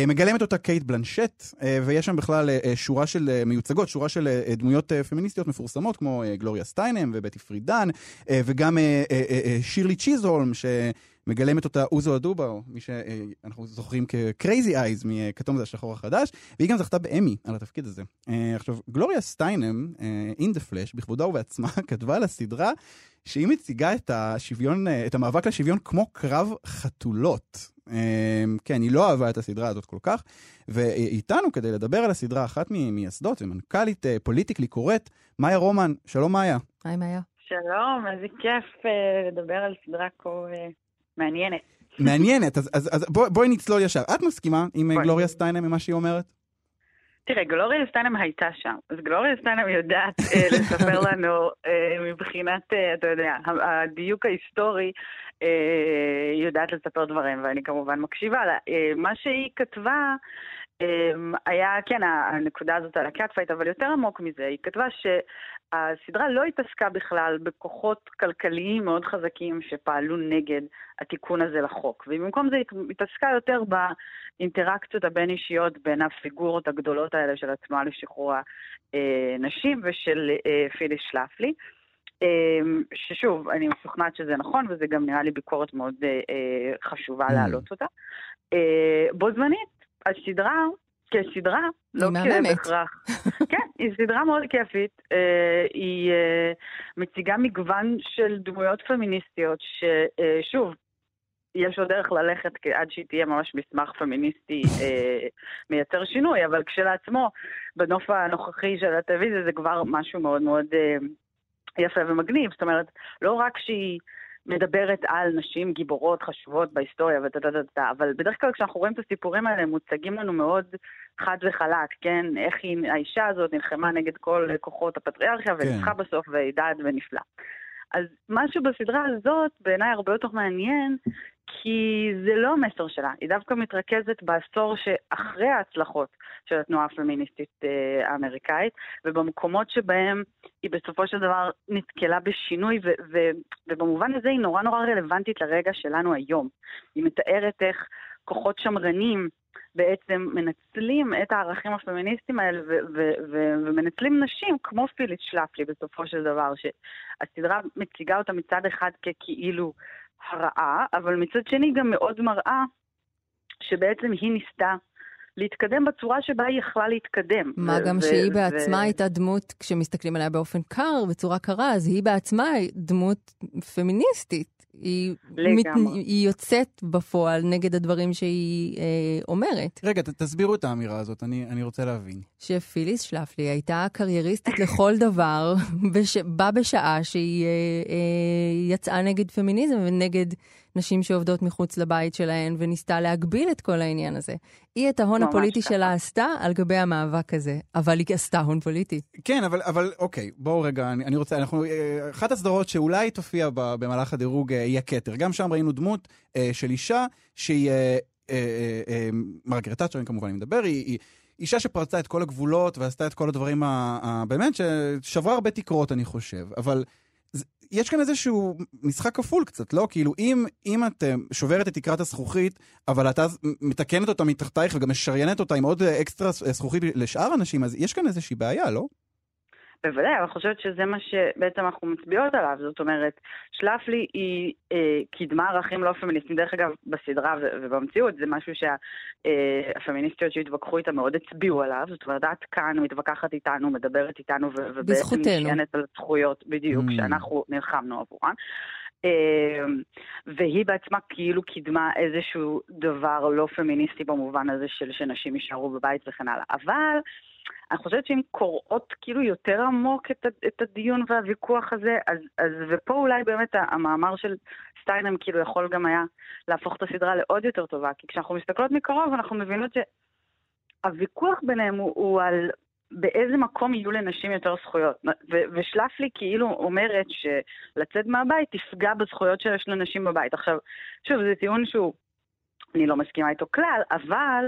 מגלמת אותה קייט בלנשט, ויש שם בכלל שורה של מיוצגות, שורה של דמויות פמיניסטיות מפורסמות, כמו גלוריה סטיינם ובטי פרידן, וגם שירלי צ'יזהולם, שמגלמת אותה אוזו אדובו, מי שאנחנו זוכרים כ-crazy eyes מכתום זה השחור החדש, והיא גם זכתה באמי על התפקיד הזה. אה, עכשיו, גלוריה סטיינם, אה, in the flash, בכבודה ובעצמה, כתבה על הסדרה שהיא מציגה את השוויון, אה, את המאבק לשוויון כמו קרב חתולות. אה, כן, היא לא אהבה את הסדרה הזאת כל כך, ואיתנו כדי לדבר על הסדרה, אחת ממייסדות ומנכ"לית אה, פוליטיקלי קורט, מאיה רומן. שלום מאיה. היי מאיה. שלום, איזה כיף אה, לדבר על סדרה כה אה, מעניינת. מעניינת, אז, אז, אז בוא, בואי נצלול ישר. את מסכימה עם אה, בואי. גלוריה סטיינם, עם מה שהיא אומרת? תראה, גלוריה סטיינם הייתה שם, אז גלוריה סטיינם יודעת אה, לספר לנו אה, מבחינת, אה, אתה יודע, הדיוק ההיסטורי, אה, יודעת לספר דברים, ואני כמובן מקשיבה לה. אה, מה שהיא כתבה היה, כן, הנקודה הזאת על ה cat fight, אבל יותר עמוק מזה, היא כתבה שהסדרה לא התעסקה בכלל בכוחות כלכליים מאוד חזקים שפעלו נגד התיקון הזה לחוק, ובמקום זה היא התעסקה יותר באינטראקציות הבין-אישיות בין הפיגורות הגדולות האלה של התנועה לשחרור הנשים ושל אה, פיליס שלפלי. אה, ששוב, אני משוכנעת שזה נכון, וזה גם נראה לי ביקורת מאוד אה, אה, חשובה Mm. להעלות אותה. בו זמנית, הסדרה, כסדרה, לא מהממת. בהכרח. כן, היא סדרה מאוד כיפית. אה, היא אה, מציגה מגוון של דמויות פמיניסטיות, ששוב, יש עוד דרך ללכת עד שהיא תהיה ממש מסמך פמיניסטי אה, מייצר שינוי, אבל כשלעצמו, בנוף הנוכחי של הטלוויזיה זה כבר משהו מאוד מאוד אה, יפה ומגניב. זאת אומרת, לא רק שהיא מדברת על נשים גיבורות חשובות בהיסטוריה וטה טה טה טה, אבל בדרך כלל כשאנחנו רואים את הסיפורים האלה הם מוצגים לנו מאוד חד וחלק, כן? איך היא, האישה הזאת נלחמה נגד כל כוחות הפטריארכיה וניצחה בסוף והידעת ונפלא. אז משהו בסדרה הזאת בעיניי הרבה יותר מעניין, כי זה לא המסר שלה, היא דווקא מתרכזת בעשור שאחרי ההצלחות של התנועה הפמיניסטית אה, האמריקאית, ובמקומות שבהם היא בסופו של דבר נתקלה בשינוי, ו- ו- ובמובן הזה היא נורא נורא רלוונטית לרגע שלנו היום. היא מתארת איך כוחות שמרנים בעצם מנצלים את הערכים הפמיניסטיים האלה ו- ו- ו- ומנצלים נשים כמו פיליס שלפלי בסופו של דבר, שהסדרה מציגה אותה מצד אחד ככאילו הרעה, אבל מצד שני גם מאוד מראה שבעצם היא ניסתה להתקדם בצורה שבה היא יכלה להתקדם. מה ו- גם ו- שהיא ו- בעצמה הייתה דמות, כשמסתכלים עליה באופן קר, בצורה קרה, אז היא בעצמה דמות פמיניסטית. היא, לגמרי. היא יוצאת בפועל נגד הדברים שהיא אה, אומרת. רגע, ת, תסבירו את האמירה הזאת, אני, אני רוצה להבין. שפיליס שלפלי הייתה קרייריסטית לכל דבר, בש... בה בשעה שהיא אה, אה, יצאה נגד פמיניזם ונגד נשים שעובדות מחוץ לבית שלהן, וניסתה להגביל את כל העניין הזה. היא את ההון הפוליטי ככה. שלה עשתה על גבי המאבק הזה, אבל היא עשתה הון פוליטי. כן, אבל, אבל אוקיי, בואו רגע, אני, אני רוצה, אנחנו, אה, אחת הסדרות שאולי תופיע ב, במהלך הדירוג אה, היא הכתר. גם שם ראינו דמות אה, של אישה שהיא, אה, אה, אה, אה, מרגרט תאצ'ר, כמובן אני מדבר, היא, היא אישה שפרצה את כל הגבולות ועשתה את כל הדברים ה, ה, באמת, ששברה הרבה תקרות, אני חושב, אבל... יש כאן איזשהו משחק כפול קצת, לא? כאילו, אם, אם את אה, שוברת את תקרת הזכוכית, אבל את אז מתקנת אותה מתחתייך וגם משריינת אותה עם עוד אה, אקסטרה אה, זכוכית לשאר אנשים, אז יש כאן איזושהי בעיה, לא? בוודאי, אבל אני חושבת שזה מה שבעצם אנחנו מצביעות עליו. זאת אומרת, שלפלי היא אה, קידמה ערכים לא פמיניסטיים. דרך אגב, בסדרה ובמציאות זה משהו שהפמיניסטיות שהתווכחו איתה מאוד הצביעו עליו. זאת אומרת, את כאן מתווכחת איתנו, מדברת איתנו, ובעצם. נשענת על זכויות, בדיוק, Mm. שאנחנו נלחמנו עבורן. אה, והיא בעצמה כאילו קידמה איזשהו דבר לא פמיניסטי במובן הזה של שנשים יישארו בבית וכן הלאה. אבל אני חושבת שאם קוראות כאילו יותר עמוק את, את הדיון והוויכוח הזה, אז, אז ופה אולי באמת המאמר של סטיינם כאילו יכול גם היה להפוך את הסדרה לעוד יותר טובה, כי כשאנחנו מסתכלות מקרוב אנחנו מבינות שהוויכוח ביניהם הוא, הוא על באיזה מקום יהיו לנשים יותר זכויות. ו- ושלפלי כאילו אומרת שלצאת מהבית תפגע בזכויות שיש לנשים בבית. עכשיו, שוב, זה טיעון שהוא, אני לא מסכימה איתו כלל, אבל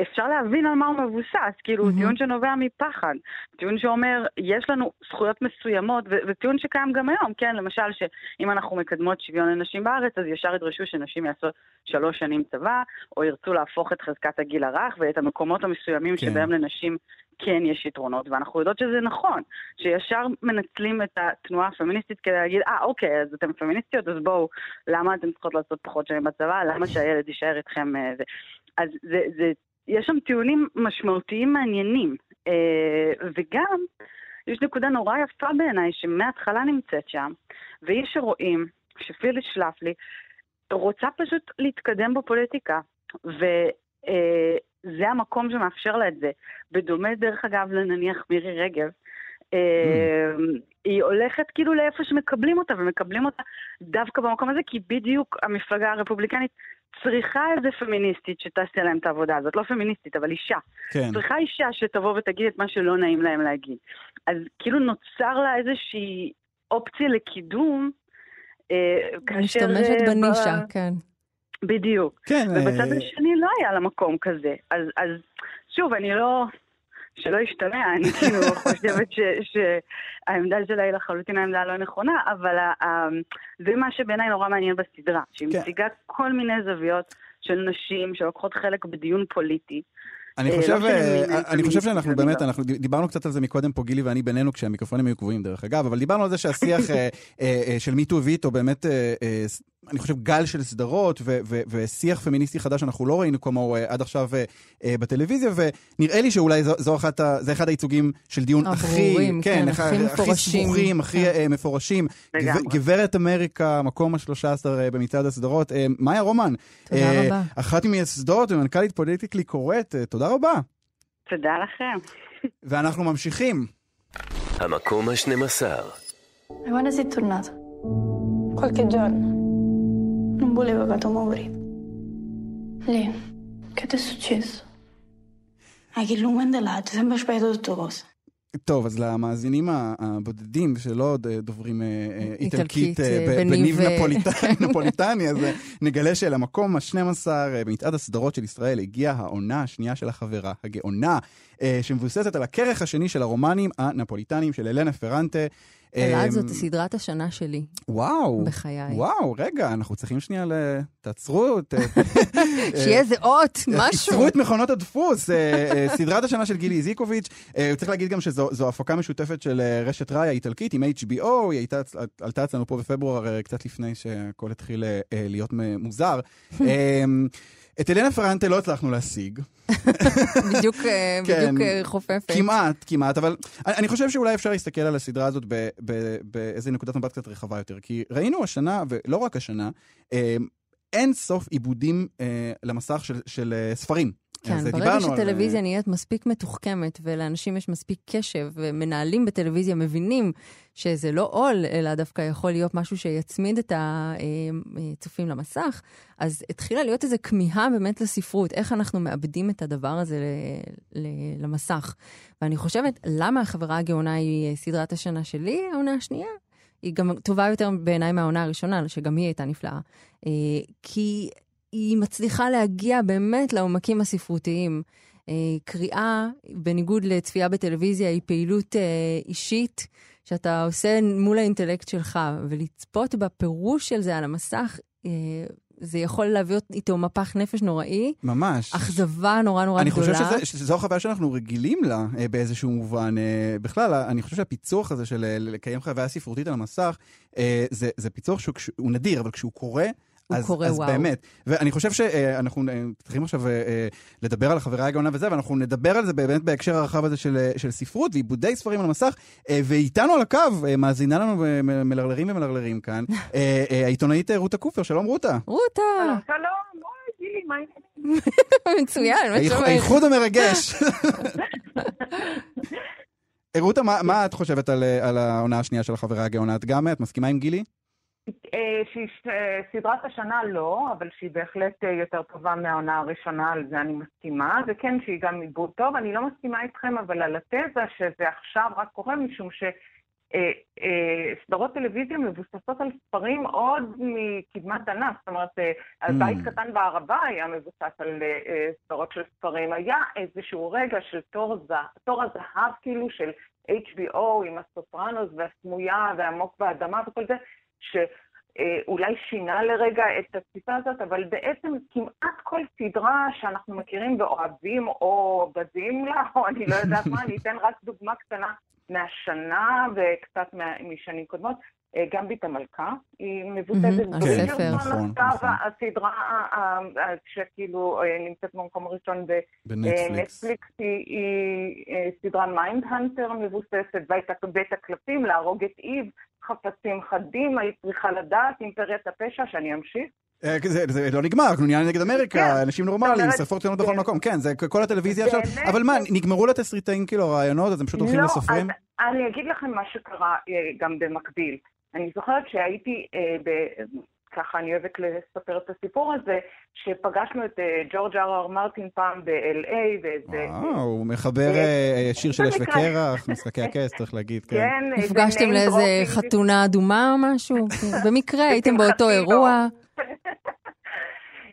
אפשר להבין על מה הוא מבוסס, כאילו הוא מהמם. טיעון שנובע מפחד, טיעון שאומר, יש לנו זכויות מסוימות, וטיעון שקיים גם היום, כן, למשל שאם אנחנו מקדמות שוויון לנשים בארץ, אז ישר ידרשו שנשים יעשו שלוש שנים צבא, או ירצו להפוך את חזקת הגיל הרך ואת המקומות המסוימים כן. שבהם לנשים כן יש יתרונות, ואנחנו יודעות שזה נכון, שישר מנצלים את התנועה הפמיניסטית כדי להגיד, אה, אוקיי, אז אתן פמיניסטיות, אז בואו, למה אתן צריכות לעשות פחות שנים בצבא? למה שהילד יישאר איתכם? אה, זה. אז זה, זה, יש שם טיעונים משמעותיים מעניינים, אה, וגם, יש נקודה נורא יפה בעיניי, שמההתחלה נמצאת שם, והיא שרואים שפיליס שלפלי רוצה פשוט להתקדם בפוליטיקה, וזה המקום שמאפשר לה את זה. בדומה, דרך אגב, לנניח מירי רגב, אה, היא הולכת כאילו לאיפה שמקבלים אותה, ומקבלים אותה דווקא במקום הזה, כי בדיוק המפלגה הרפובליקנית צריכה איזה פמיניסטית שתעשה להם את העבודה הזאת, לא פמיניסטית, אבל אישה. כן. צריכה אישה שתבוא ותגיד את מה שלא נעים להם להגיד. אז כאילו נוצר לה איזושהי אופציה לקידום, אה, כאשר... משתמשת אה, בנישה, ב- כן. בדיוק. כן, ובצד אה, השני לא היה לה מקום כזה. אז, אז שוב, אני לא... שלא ישתמע, אני כאילו חושבת ש- שהעמדה שלה היא לחלוטין העמדה הלא נכונה, אבל ה- ה- זה מה שבעיניי נורא מעניין בסדרה, שהיא כן. מציגה כל מיני זוויות של נשים שלוקחות חלק בדיון פוליטי. אני אה, חושב, לא אה, אני חושב שאנחנו ומי באמת, לא. אנחנו דיברנו קצת על זה מקודם פה, גילי ואני בינינו, כשהמיקרופונים היו קבועים דרך אגב, אבל דיברנו על זה שהשיח אה, של מיטו ויטו באמת, אני חושב, גל של סדרות ו- ו- ושיח פמיניסטי חדש שאנחנו לא ראינו כמוהו אה, עד עכשיו אה, אה, בטלוויזיה, ונראה לי שאולי זו, זו אחת, ה- זה אחד הייצוגים של דיון הכי, הברורים, כן, הכי הכי מפורשים. סבוכים, הכי כן. אה, מפורשים. לגמרי. גב- גברת אמריקה, מקום ה-13 במצעד הסדרות. אה, מאיה רומן, תודה אה, רבה. אחת ממייסדות ומנכ"לית פוליטיקלי קורט, אה, תודה רבה. תודה לכם. ואנחנו ממשיכים. המקום ה-12. Quando sei tornato? Qualche giorno. Non volevo che tu muori. Lì, che ti è successo? Hai che lungo là, ti sempre spiegato tutte cose. טוב, אז למאזינים הבודדים שלא דוברים איטלקית, בניב, בניב נפוליט- נפוליטני, אז נגלה שלמקום ה-12 אה, במצעד הסדרות של ישראל הגיעה העונה השנייה של החברה, הגאונה, שמבוססת על הכרך השני של הרומנים הנפוליטניים של אלנה פרנטה. אלעד אה, זאת סדרת השנה שלי. וואו, בחיי. וואו, רגע, אנחנו צריכים שנייה ל... תעצרו, ת- שיהיה איזה אות, משהו. עצרו את מכונות הדפוס. אה, אה, סדרת השנה של גילי איזיקוביץ', אה, צריך להגיד גם שזו זו הפקה משותפת של אה, רשת ראי האיטלקית עם HBO, היא עלתה אצלנו פה בפברואר, אה, קצת לפני שהכל התחיל אה, אה, להיות מוזר. את אלנה פרנטה לא הצלחנו להשיג. בדיוק אה, כן. בדיוק אה, חופפת. כמעט, כמעט, אבל אני חושב שאולי אפשר להסתכל על הסדרה הזאת באיזה נקודת מבט קצת רחבה יותר. כי ראינו השנה, ולא רק השנה, אה, אין סוף עיבודים אה, למסך של, של אה, ספרים. כן, ברגע על, שטלוויזיה אה, נהיית מספיק מתוחכמת ולאנשים יש מספיק קשב ומנהלים בטלוויזיה מבינים שזה לא עול, אלא דווקא יכול להיות משהו שיצמיד את הצופים למסך, אז התחילה להיות איזו כמיהה באמת לספרות, איך אנחנו מאבדים את הדבר הזה ל- ל- למסך. ואני חושבת, למה החברה הגאונה היא סדרת השנה שלי, העונה השנייה? היא גם טובה יותר בעיניי מהעונה הראשונה, שגם היא הייתה נפלאה. אה, כי היא מצליחה להגיע באמת לעומקים הספרותיים. אה, קריאה, בניגוד לצפייה בטלוויזיה, היא פעילות אה, אישית שאתה עושה מול האינטלקט שלך, ולצפות בפירוש של זה על המסך, אה, זה יכול להביא איתו מפח נפש נוראי. ממש. אכזבה נורא נורא אני גדולה. חושב שזה, שזו החוויה שאנחנו רגילים לה אה, באיזשהו מובן. אה, בכלל, אני חושב שהפיצוח הזה של לקיים חוויה ספרותית על המסך, אה, זה, זה פיצוח שהוא נדיר, אבל כשהוא קורה... הוא אז, קורה, אז וואו. באמת. ואני חושב שאנחנו צריכים עכשיו אה, אה, לדבר על החברה הגאונה וזה, ואנחנו נדבר על זה באמת בהקשר הרחב הזה של, אה, של ספרות ועיבודי ספרים על המסך. ואיתנו על הקו, מאזינה לנו מלרלרים ומלרלרים כאן, העיתונאית רותה קופר, שלום רותה. רותה. שלום, גילי, מה העניינים? מצוין, מה שלומך? האיחוד המרגש. רותה, מה- את חושבת על, על העונה השנייה של החברה הגאונה? את גם, את מסכימה עם גילי? אה, אה, סדרת השנה לא, אבל שהיא בהחלט אה, יותר טובה מהעונה הראשונה, על זה אני מסכימה, וכן שהיא גם עיבוד טוב. אני לא מסכימה איתכם, אבל על התזה שזה עכשיו רק קורה משום ש... אה, אה, סדרות טלוויזיה מבוססות על ספרים עוד מקדמת ענף, זאת אומרת, על Mm. בית קטן בערבה היה מבוסס על סדרות של ספרים. היה איזשהו רגע של תור הזהב כאילו של HBO עם הסופרנוס והסמויה והעמוק באדמה וכל זה, שאולי שינה לרגע את התפיסה הזאת, אבל בעצם כמעט כל סדרה שאנחנו מכירים ואוהבים או בזים לה, או אני לא יודעת מה, אני אתן רק דוגמה קטנה מהשנה וקצת משנים קודמות. אה, גמביט המלכה, היא מבוססת. ברידג'רסון, נכון, נכון. הסדרה שכאילו אה, נמצאת במקום הראשון בנטפליקס. אה, נטפליקס היא, סדרה מיינד הנטר מבוססת, בית, הקלפים, להרוג את איב, חפצים חדים, היית צריכה לדעת, אימפריית הפשע, שאני אמשיך. אה, זה, זה לא נגמר, קנוניה נגד אמריקה, כן. אנשים נורמליים, שרפות קטנות בכל מקום, כן, זה כל הטלוויזיה עכשיו, באמת. אבל מה, נגמרו לתסריטאים כאילו הרעיונות, אז הם פשוט הולכים לא, לסופרים? אני אגיד לכם מה שקרה גם במקביל. אני זוכרת שהייתי, אה, ב... ככה אני אוהבת לספר את הסיפור הזה, שפגשנו את אה, ג'ורג' אר אר מרטין פעם ב-LA, ואיזה... וואו, הוא מחבר אה, שיר של אש. וקרח, משחקי הכס, צריך להגיד, כן. כן, נפגשתם לאיזה. חתונה אדומה או משהו? במקרה הייתם באותו לא. אירוע?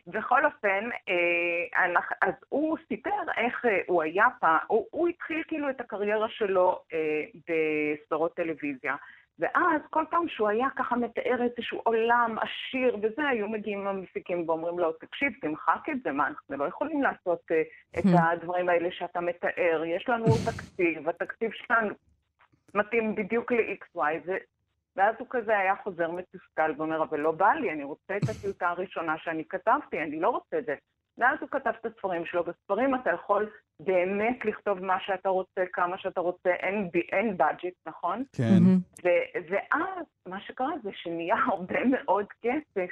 בכל אופן, אה, אז הוא סיפר איך אה, הוא היה פעם, הוא, הוא התחיל כאילו את הקריירה שלו אה, בסדרות טלוויזיה. ואז כל פעם שהוא היה ככה מתאר איזשהו עולם עשיר וזה, היו מגיעים המפיקים ואומרים לו, תקשיב, תמחק את זה, מה, אנחנו לא יכולים לעשות אה, את Hmm. הדברים האלה שאתה מתאר, יש לנו תקציב, התקציב שלנו מתאים בדיוק ל-XY, ו... ואז הוא כזה היה חוזר מתוסכל ואומר, אבל לא בא לי, אני רוצה את הטיוטה הראשונה שאני כתבתי, אני לא רוצה את זה. ואז הוא כתב את הספרים שלו. בספרים אתה יכול באמת לכתוב מה שאתה רוצה, כמה שאתה רוצה, אין, אין budget, נכון? כן. ו- ואז מה שקרה זה שנהיה הרבה מאוד כסף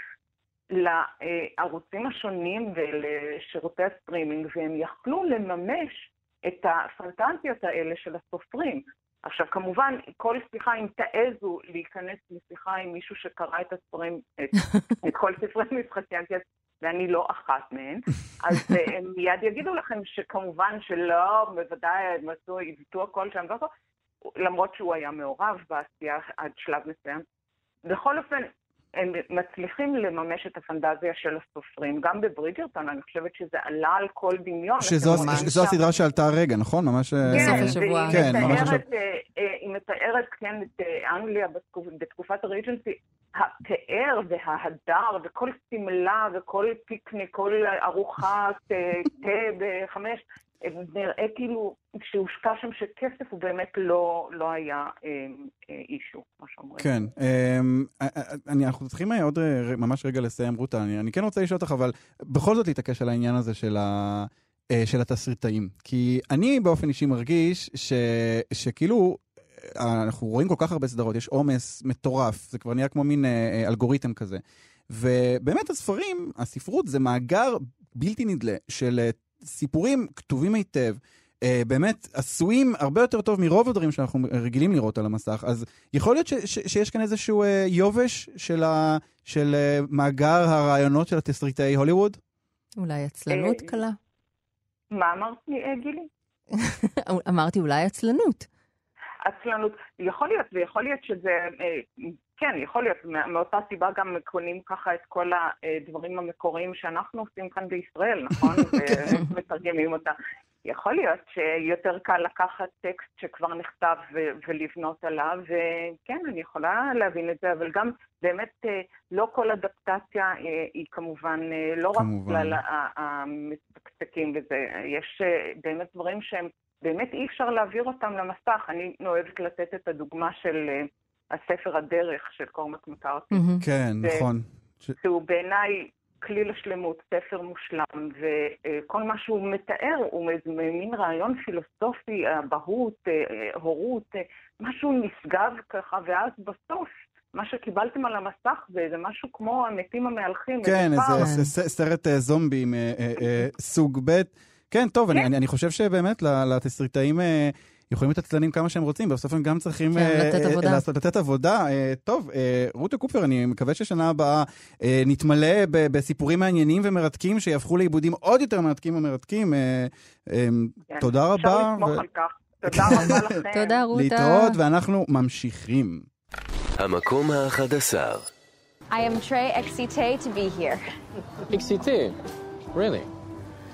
לערוצים השונים ולשירותי הסטרימינג, והם יכלו לממש את הפנטזיות האלה של הסופרים. עכשיו, כמובן, כל שיחה, אם תעזו להיכנס לשיחה עם מישהו שקרא את הספרים, את, את כל ספרי משחקי הכס, ואני לא אחת מהן, אז אה, הם מיד יגידו לכם שכמובן שלא, בוודאי הם עשו, עיוותו הכל שם והכל, למרות שהוא היה מעורב בעשייה עד שלב מסוים. בכל אופן, הם מצליחים לממש את הפנטזיה של הסופרים. גם בברידג'רטון, אני חושבת שזה עלה על כל דמיון. שזו הסדרה שעלתה הרגע, נכון? ממש... אה, כן, והיא כן, ממש עכשיו. אה, היא מתארת, כן, את אה, אנגליה בתקופ- בתקופת הרג'נסי, הפאר וההדר וכל שמלה וכל פיקניק, כל ארוחת תה בחמש, נראה כאילו שהושקע שם שכסף הוא באמת לא, לא היה אה, אה, אישו, מה שאומרים. כן, אמ, אה, אה, אני, אנחנו צריכים אה, עוד אה, ממש רגע לסיים, רותה. אני, אני כן רוצה לשאול אותך, אבל בכל זאת להתעקש על העניין הזה של, ה, אה, של התסריטאים. כי אני באופן אישי מרגיש ש, שכאילו, אנחנו רואים כל כך הרבה סדרות, יש עומס מטורף, זה כבר נהיה כמו מין אלגוריתם כזה. ובאמת הספרים, הספרות זה מאגר בלתי נדלה של סיפורים כתובים היטב. אה, באמת עשויים הרבה יותר טוב מרוב הדברים שאנחנו רגילים לראות על המסך. אז יכול להיות ש, ש, שיש כאן איזשהו אה, יובש של, ה, של אה, מאגר הרעיונות של התסריטאי הוליווד? אולי עצלנות קלה? מה אמרת לי, גילי? אמרתי אולי עצלנות. עצלנות. יכול להיות, ויכול להיות שזה, אה, כן, יכול להיות, מא- מאותה סיבה גם קונים ככה את כל הדברים המקוריים שאנחנו עושים כאן בישראל, נכון? ומתרגמים אותה. יכול להיות שיותר קל לקחת טקסט שכבר נכתב ולבנות עליו, וכן, אני יכולה להבין את זה, אבל גם באמת אה, לא כל אדפטציה אה, היא כמובן אה, לא רק. בגלל המצקצקים וזה, יש באמת דברים שהם, באמת אי אפשר להעביר אותם למסך. אני אוהבת לתת את הדוגמה של הספר הדרך של קורמק מקארתי. כן, נכון. שהוא בעיניי כלי לשלמות, ספר מושלם, וכל מה שהוא מתאר הוא מין רעיון פילוסופי, אבהות, אה, הורות, אה, משהו נשגב ככה, ואז בסוף, מה שקיבלתם על המסך זה איזה משהו כמו המתים המהלכים. כן. איזה ס- ס- סרט אה, זומבים סוג ב'. כן, טוב, אני- אני אני חושב שבאמת לתסריטאים יכולים להיות עצלנים כמה שהם רוצים, בסוף הם גם צריכים כן, אה, לתת אה, עבודה. לעשות- לתת עבודה. אה, טוב, רותה קופר, אני מקווה ששנה הבאה אה, נתמלא ב- בסיפורים מעניינים ומרתקים שיהפכו לעיבודים עוד יותר מרתקים ומרתקים. כן, תודה אפשר רבה. לסמוך ו- על כך. תודה רבה לכם. תודה, רותה. להתראות, ואנחנו ממשיכים. המקום האחד עשר. I am Trey Exite to be here. Excité? Really?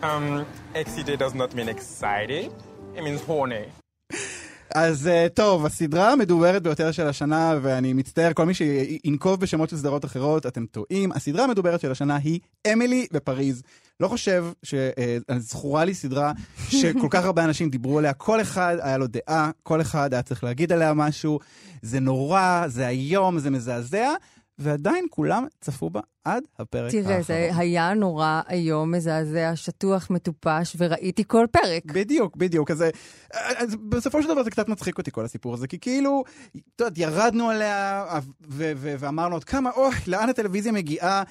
Um, excité does not mean excited. It means horny. אז אה, טוב, הסדרה המדוברת ביותר של השנה, ואני מצטער, כל מי שינקוב בשמות של סדרות אחרות, אתם טועים. הסדרה המדוברת של השנה היא אמילי בפריז. לא חושב שזכורה לי סדרה שכל כך הרבה אנשים דיברו עליה, כל אחד היה לו דעה, כל אחד היה צריך להגיד עליה משהו. זה נורא, זה איום, זה מזעזע, ועדיין כולם צפו בה עד הפרק תראה, האחרון. זה היה נורא היום, מזעזע, שטוח, מטופש, וראיתי כל פרק. בדיוק, בדיוק. אז, אז בסופו של דבר זה קצת מצחיק אותי כל הסיפור הזה, כי כאילו, את יודעת, ירדנו עליה ו- ו- ואמרנו עוד כמה, אוי, לאן הטלוויזיה מגיעה.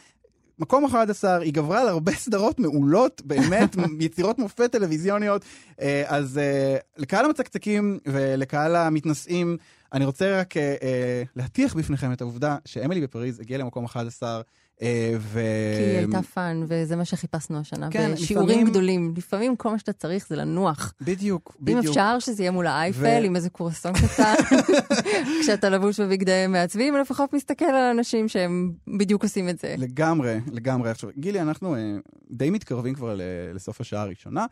מקום 11, היא גברה על הרבה סדרות מעולות, באמת, יצירות מופת טלוויזיוניות. אה, אז אה, לקהל המצקצקים ולקהל המתנשאים, אני רוצה רק אה, אה, להטיח בפניכם את העובדה שאמילי בפריז הגיעה למקום 11, אה, ו... כי היא הייתה fun, וזה מה שחיפשנו השנה. כן, בשיעורים לפעמים- גדולים. לפעמים כל מה שאתה צריך זה לנוח. בדיוק, אם בדיוק. אפשר שזה יהיה מול האייפל, ו- עם איזה קרואסון קטן, כשאתה לבוש בבגדי מעצבים, לפחות מסתכל על אנשים שהם בדיוק עושים את זה. לגמרי, לגמרי. עכשיו, גילי, אנחנו אה, די מתקרבים כבר לסוף השעה הראשונה,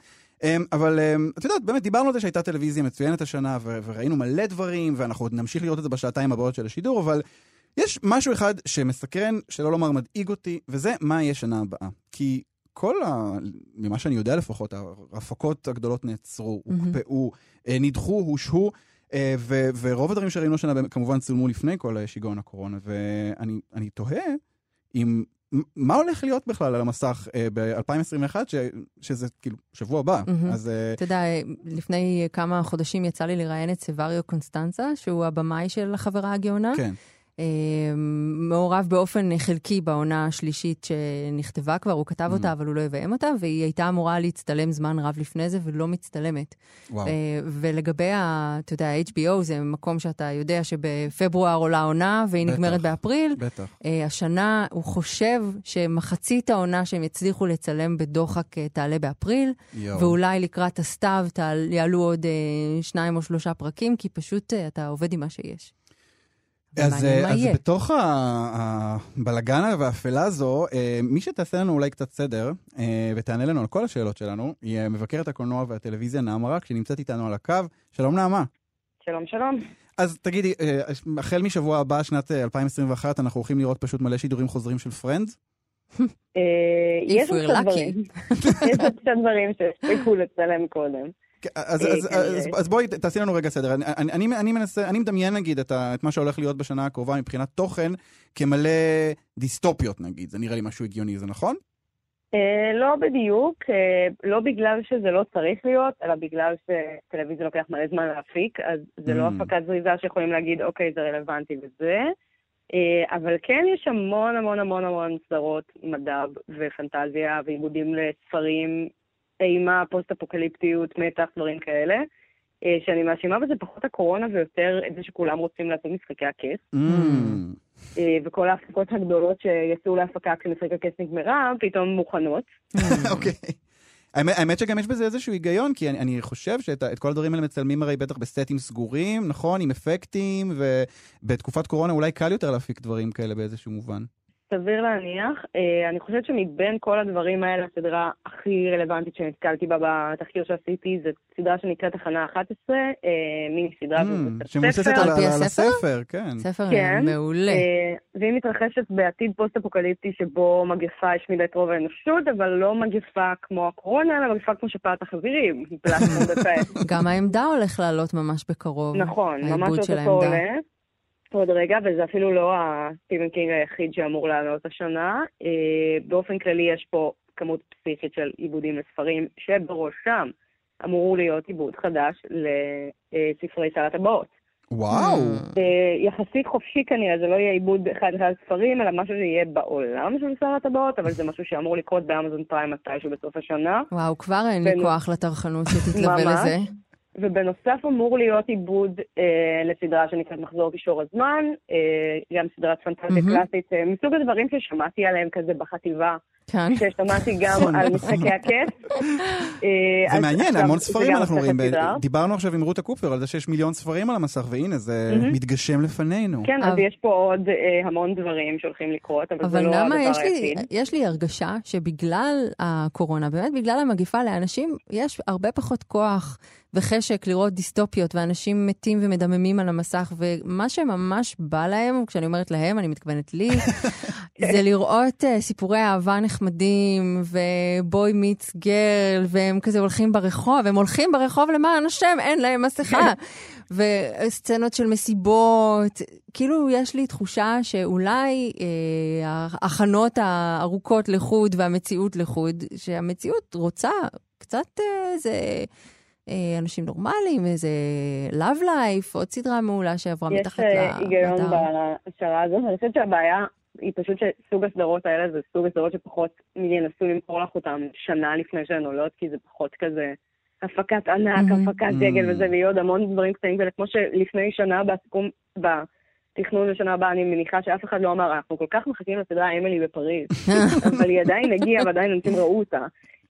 אבל אה, את יודעת, באמת דיברנו על זה שהייתה טלוויזיה מצוינת השנה, וראינו מלא דברים, ואנחנו עוד נמשיך לראות את זה בשעתיים הבאות של השידור, אבל יש משהו אחד שמסקרן, שלא לומר מדאיג אותי, וזה מה יהיה שנה הבאה. כי כל ה... ממה שאני יודע לפחות, ההפקות הגדולות נעצרו. הוקפאו, אה, נדחו, הושהו. אה, ו- ורוב הדברים שראינו השנה כמובן צולמו לפני כל שיגעון הקורונה, ואני אני תוהה אם, מה הולך להיות בכלל על המסך אה, ב-2021, ש- שזה כאילו שבוע הבא. מהמם. אז אה, אתה יודע, לפני כמה חודשים יצא לי לראיין את סבריו קונסטנצה, שהוא הבמאי של החברה הגאונה. כן. אה, מעורב באופן חלקי בעונה השלישית שנכתבה כבר, הוא כתב אותה, אבל הוא לא יביים אותה, והיא הייתה אמורה להצטלם זמן רב לפני זה, ולא מצטלמת. וואו. אה, ולגבי, ה- אתה יודע, ה-HBO זה מקום שאתה יודע שבפברואר עולה העונה, והיא בטח, נגמרת באפריל. בטח. אה, השנה הוא חושב שמחצית העונה שהם יצליחו לצלם בדוחק אה, תעלה באפריל, יואו. ואולי לקראת הסתיו תעל- יעלו עוד שניים או שלושה פרקים, כי פשוט אתה עובד עם מה שיש. אז, אה, מה אז. בתוך הבלגן והאפלה הזו, אה, מי שתעשה לנו אולי קצת סדר, אה, ותענה לנו על כל השאלות שלנו, היא מבקרת הקולנוע והטלוויזיה נעמה רק, שנמצאת איתנו על הקו. שלום נעמה. שלום, שלום. אז תגידי, החל משבוע הבא, שנת אה, 2021, אנחנו הולכים לראות פשוט מלא שידורים חוזרים של פרנדס? יש If עוד we're קצת lucky. דברים. יש עוד קצת דברים שהספיקו לצלם קודם. אז, אה, אז, כנראה. אז, אז בואי תעשי לנו רגע סדר. אני, אני, אני, מנסה, אני מדמיין נגיד את, ה, את מה שהולך להיות בשנה הקרובה מבחינת תוכן כמלא דיסטופיות נגיד, זה נראה לי משהו הגיוני, זה נכון? אה, לא בדיוק, אה, לא בגלל שזה לא צריך להיות, אלא בגלל שטלוויזיה לוקח מלא זמן להפיק, אז זה לא Mm. הפקת זריזה שיכולים להגיד, אוקיי, זה רלוונטי וזה. אה, אבל כן יש המון המון המון המון סדרות מדע ופנטזיה ועיבודים לספרים, אימה, פוסט-אפוקליפטיות, מתח, דברים כאלה. אה, שאני מאשימה בזה פחות הקורונה ויותר את זה שכולם רוצים לעשות משחקי הכס. Mm. אה, וכל ההפקות הגדולות שיצאו להפקה כשמשחק הכס נגמרה, פתאום מוכנות. אוקיי. האמת, האמת שגם יש בזה איזשהו היגיון, כי אני, אני חושב שאת כל הדברים האלה מצלמים הרי בטח בסטים סגורים, נכון? עם אפקטים, ובתקופת קורונה אולי קל יותר להפיק דברים כאלה באיזשהו מובן. סביר להניח. אה, אני חושבת שמבין כל הדברים האלה, הסדרה הכי רלוונטית שנתקלתי בה בתחקיר שעשיתי, זו סדרה שנקראת תחנה 11, אה, מיני סדרה Mm, בבית שמבוססת הספר. על- על הספר, כן. ספר כן, מעולה. אה, והיא מתרחשת בעתיד פוסט-אפוקליפטי שבו מגפה השמידה את רוב האנושות, אבל לא מגפה כמו הקורונה, אלא מגפה כמו שפעת החזירים. גם העמדה הולך לעלות ממש בקרוב. נכון, ממש העמדה. עולה. עוד רגע, וזה אפילו לא הסטיבן קינג היחיד שאמור לעלות השנה. אה, באופן כללי יש פה כמות פסיכית של עיבודים לספרים, שבראשם אמור להיות עיבוד חדש לספרי שר הטבעות. וואו. אה, יחסית חופשי כנראה, זה לא יהיה עיבוד אחד אחד ספרים, אלא משהו שיהיה בעולם של שר הטבעות, אבל זה משהו שאמור לקרות באמזון פריים מתישהו בסוף השנה. וואו, כבר אין לי כוח לטרחנות שתתלווה ממש. לזה. ובנוסף אמור להיות עיבוד אה, לסדרה שנקראת מחזור קישור הזמן, אה, גם סדרת פנטזיה מהמם. קלאסית, אה, מסוג הדברים ששמעתי עליהם כזה בחטיבה, כן. ששמעתי גם נכון, על. משחקי הכס. אה, זה אז מעניין, עכשיו המון זה ספרים אנחנו רואים. דיברנו עכשיו עם רותה קופר על זה שיש מיליון ספרים על המסך, והנה, זה מהמם. מתגשם לפנינו. כן, אז יש פה עוד אה, המון דברים שהולכים לקרות, אבל זה אבל לא הדבר נעמה, יש לי, היחיד. יש לי הרגשה שבגלל הקורונה, באמת בגלל המגיפה, לאנשים יש הרבה פחות כוח וחשק לראות דיסטופיות, ואנשים מתים ומדממים על המסך, ומה שממש בא להם, כשאני אומרת להם, אני מתכוונת לי, זה לראות uh, סיפורי אהבה נחמדים, ובוי מיץ גרל, והם כזה הולכים ברחוב, הם הולכים ברחוב למען השם, אין להם מסכה. וסצנות של מסיבות, כאילו יש לי תחושה שאולי אה, ההכנות הארוכות לחוד והמציאות לחוד, שהמציאות רוצה קצת אה, איזה אה, אנשים נורמליים, איזה Love Life, עוד סדרה מעולה שעברה יש מתחת אה, היגיון לרדאר. בהשערה הזאת, אני חושבת שהבעיה היא פשוט שסוג הסדרות האלה זה סוג הסדרות שפחות ינסו למכור לך אותן שנה לפני שהן עולות, כי זה פחות כזה הפקת ענק, מהמם. הפקת דגל וזה, ויהיו עוד המון דברים קטנים כאלה, כמו שלפני שנה בסיכום, בתכנון לשנה הבאה, אני מניחה שאף אחד לא אמר, אנחנו כל כך מחכים לסדרה אמילי בפריז, אבל היא עדיין הגיעה ועדיין אנשים ראו אותה.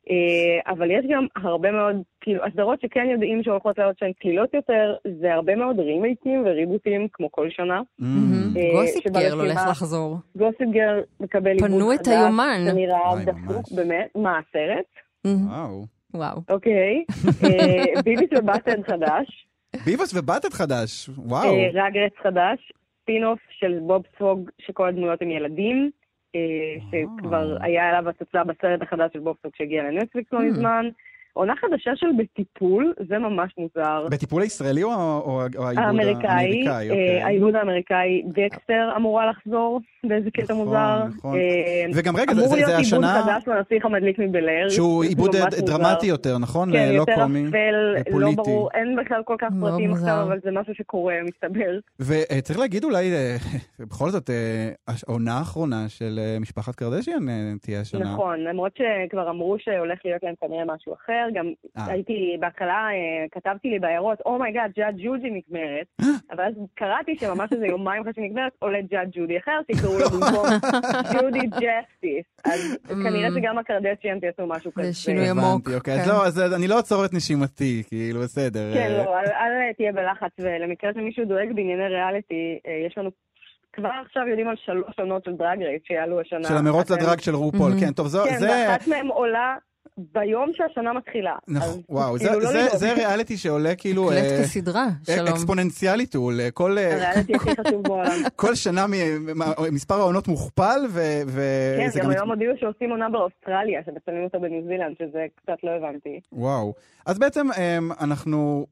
אה, אבל יש גם הרבה מאוד, כאילו, הסדרות שכן יודעים שהולכות להיות שהן קלילות יותר, זה הרבה מאוד רימייקים וריבוטים, כמו כל שנה. אה, גוסיפ גרל הולך לחזור. גוסיפ גרל מקבל עיבוד פנו חדש. את היומן. זה נראה דפוק, באמת. מה, הסרט? וואו. וואו. אוקיי. אה, ביביס ובטן חדש. ביבוס ובטת חדש, וואו. רגרץ חדש. ספינוף של בוב ספוג, שכל הדמויות הם ילדים. אה, שכבר היה עליו הצצה בסרט החדש של בוב ספוג שהגיע לנטפליקס לא Hmm. מזמן. עונה חדשה של בטיפול, זה ממש מוזר. בטיפול הישראלי או או- או העיבוד האמריקאי, האמריקאי? אוקיי. אה, העיבוד האמריקאי, דקסטר אמורה לחזור באיזה קטע נכון, מוזר. נכון. אה, וגם רגע, זה- אמור זה- להיות זה עיבוד השנה- חדש לנסיך המדליק מבלר. שהוא זה עיבוד. דרמטי יותר, נכון? כן, לא יותר קומי אפל, לא. ברור, אין בכלל כל כך מאוד פרטים. עכשיו, אבל זה משהו שקורה, מסתבר. וצריך להגיד אולי, אה, בכל זאת, העונה האחרונה של משפחת קרדשיאן תהיה השנה. נכון, למרות שכבר אמרו שהולך להיות להם כנראה משהו אחר, גם אה. הייתי, בהתחלה אה, כתבתי לי בהערות, oh my god, ג'אדג' ג'ודי נגמרת, אבל אז קראתי שממש איזה יומיים אחרי שהיא נגמרת, עולה ג'אדג' ג'ודי אחר, שיקראו לו במקום ג'ודי ג'סטיס. אז כנראה שגם הקרדשיאן תעשו משהו כזה. הבנתי, אוקיי, אז לא, אז אני לא אעצור את נשימתי, כאילו, בסדר. כן, אה, לא, אל, אל תהיה בלחץ, ולמקרה שמישהו דואג בענייני ריאליטי, אה, יש לנו, כבר עכשיו יודעים על שלוש עונות של דרג רייס שיעלו השנה. של המרוץ לדרג של רופול, כן, טוב, כן, זה... ואחת מהן עולה ביום שהשנה מתחילה. נכון, אז וואו, זה- כאילו, לא זה-. זה ריאליטי שעולה כאילו... מוקלט אה, כסדרה, אה, שלום. אקספוננציאלית הוא עולה, כל... אה, הריאליטי הכי חשוב בעולם. כל שנה מ- מ- מספר העונות מוכפל, ו- כן, וזה גם גם... היום הודיעו שעושים עונה באוסטרליה, שמצלמים אותה בניו זילנד, שזה קצת לא הבנתי. וואו. אז בעצם אמ, אנחנו,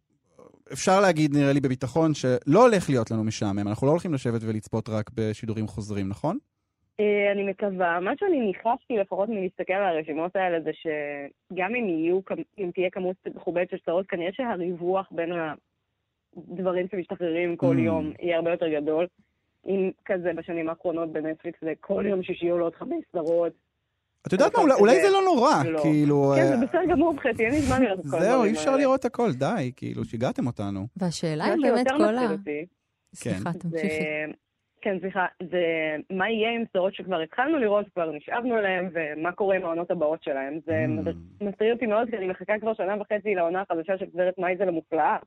אפשר להגיד, נראה לי בביטחון, שלא הולך להיות לנו משעמם. אנחנו לא הולכים לשבת ולצפות רק בשידורים חוזרים, נכון? אה, אני מקווה. מה שאני ניחשתי לפחות מלהסתכל על הרשימות האלה זה שגם אם יהיו, אם תהיה כמות מכובדת של סדרות, כנראה שהריווח בין הדברים שמשתחררים כל Mm. יום יהיה הרבה יותר גדול. אם כזה בשנים האחרונות בנטפליקס זה כל יום שישי עולות חמש סדרות. את יודעת מה, אולי- זה לא נורא, לא. כאילו... כן, אה, זה בסדר גמור מבחינתי, אין לי זמן לראות את כל זהו, הדברים אי אפשר האלה. לראות הכל, די, כאילו, שיגעתם אותנו. והשאלה אם באמת כל ה... אותי, סליחה, כן. תמשיכי. כן, סליחה, זה מה יהיה עם סדרות שכבר התחלנו לראות, כבר נשאבנו אליהן, ומה קורה עם העונות הבאות שלהן. זה Mm. מטריד אותי מאוד, כי אני מחכה כבר שנה וחצי לעונה החדשה של גברת מייזל המופלאה.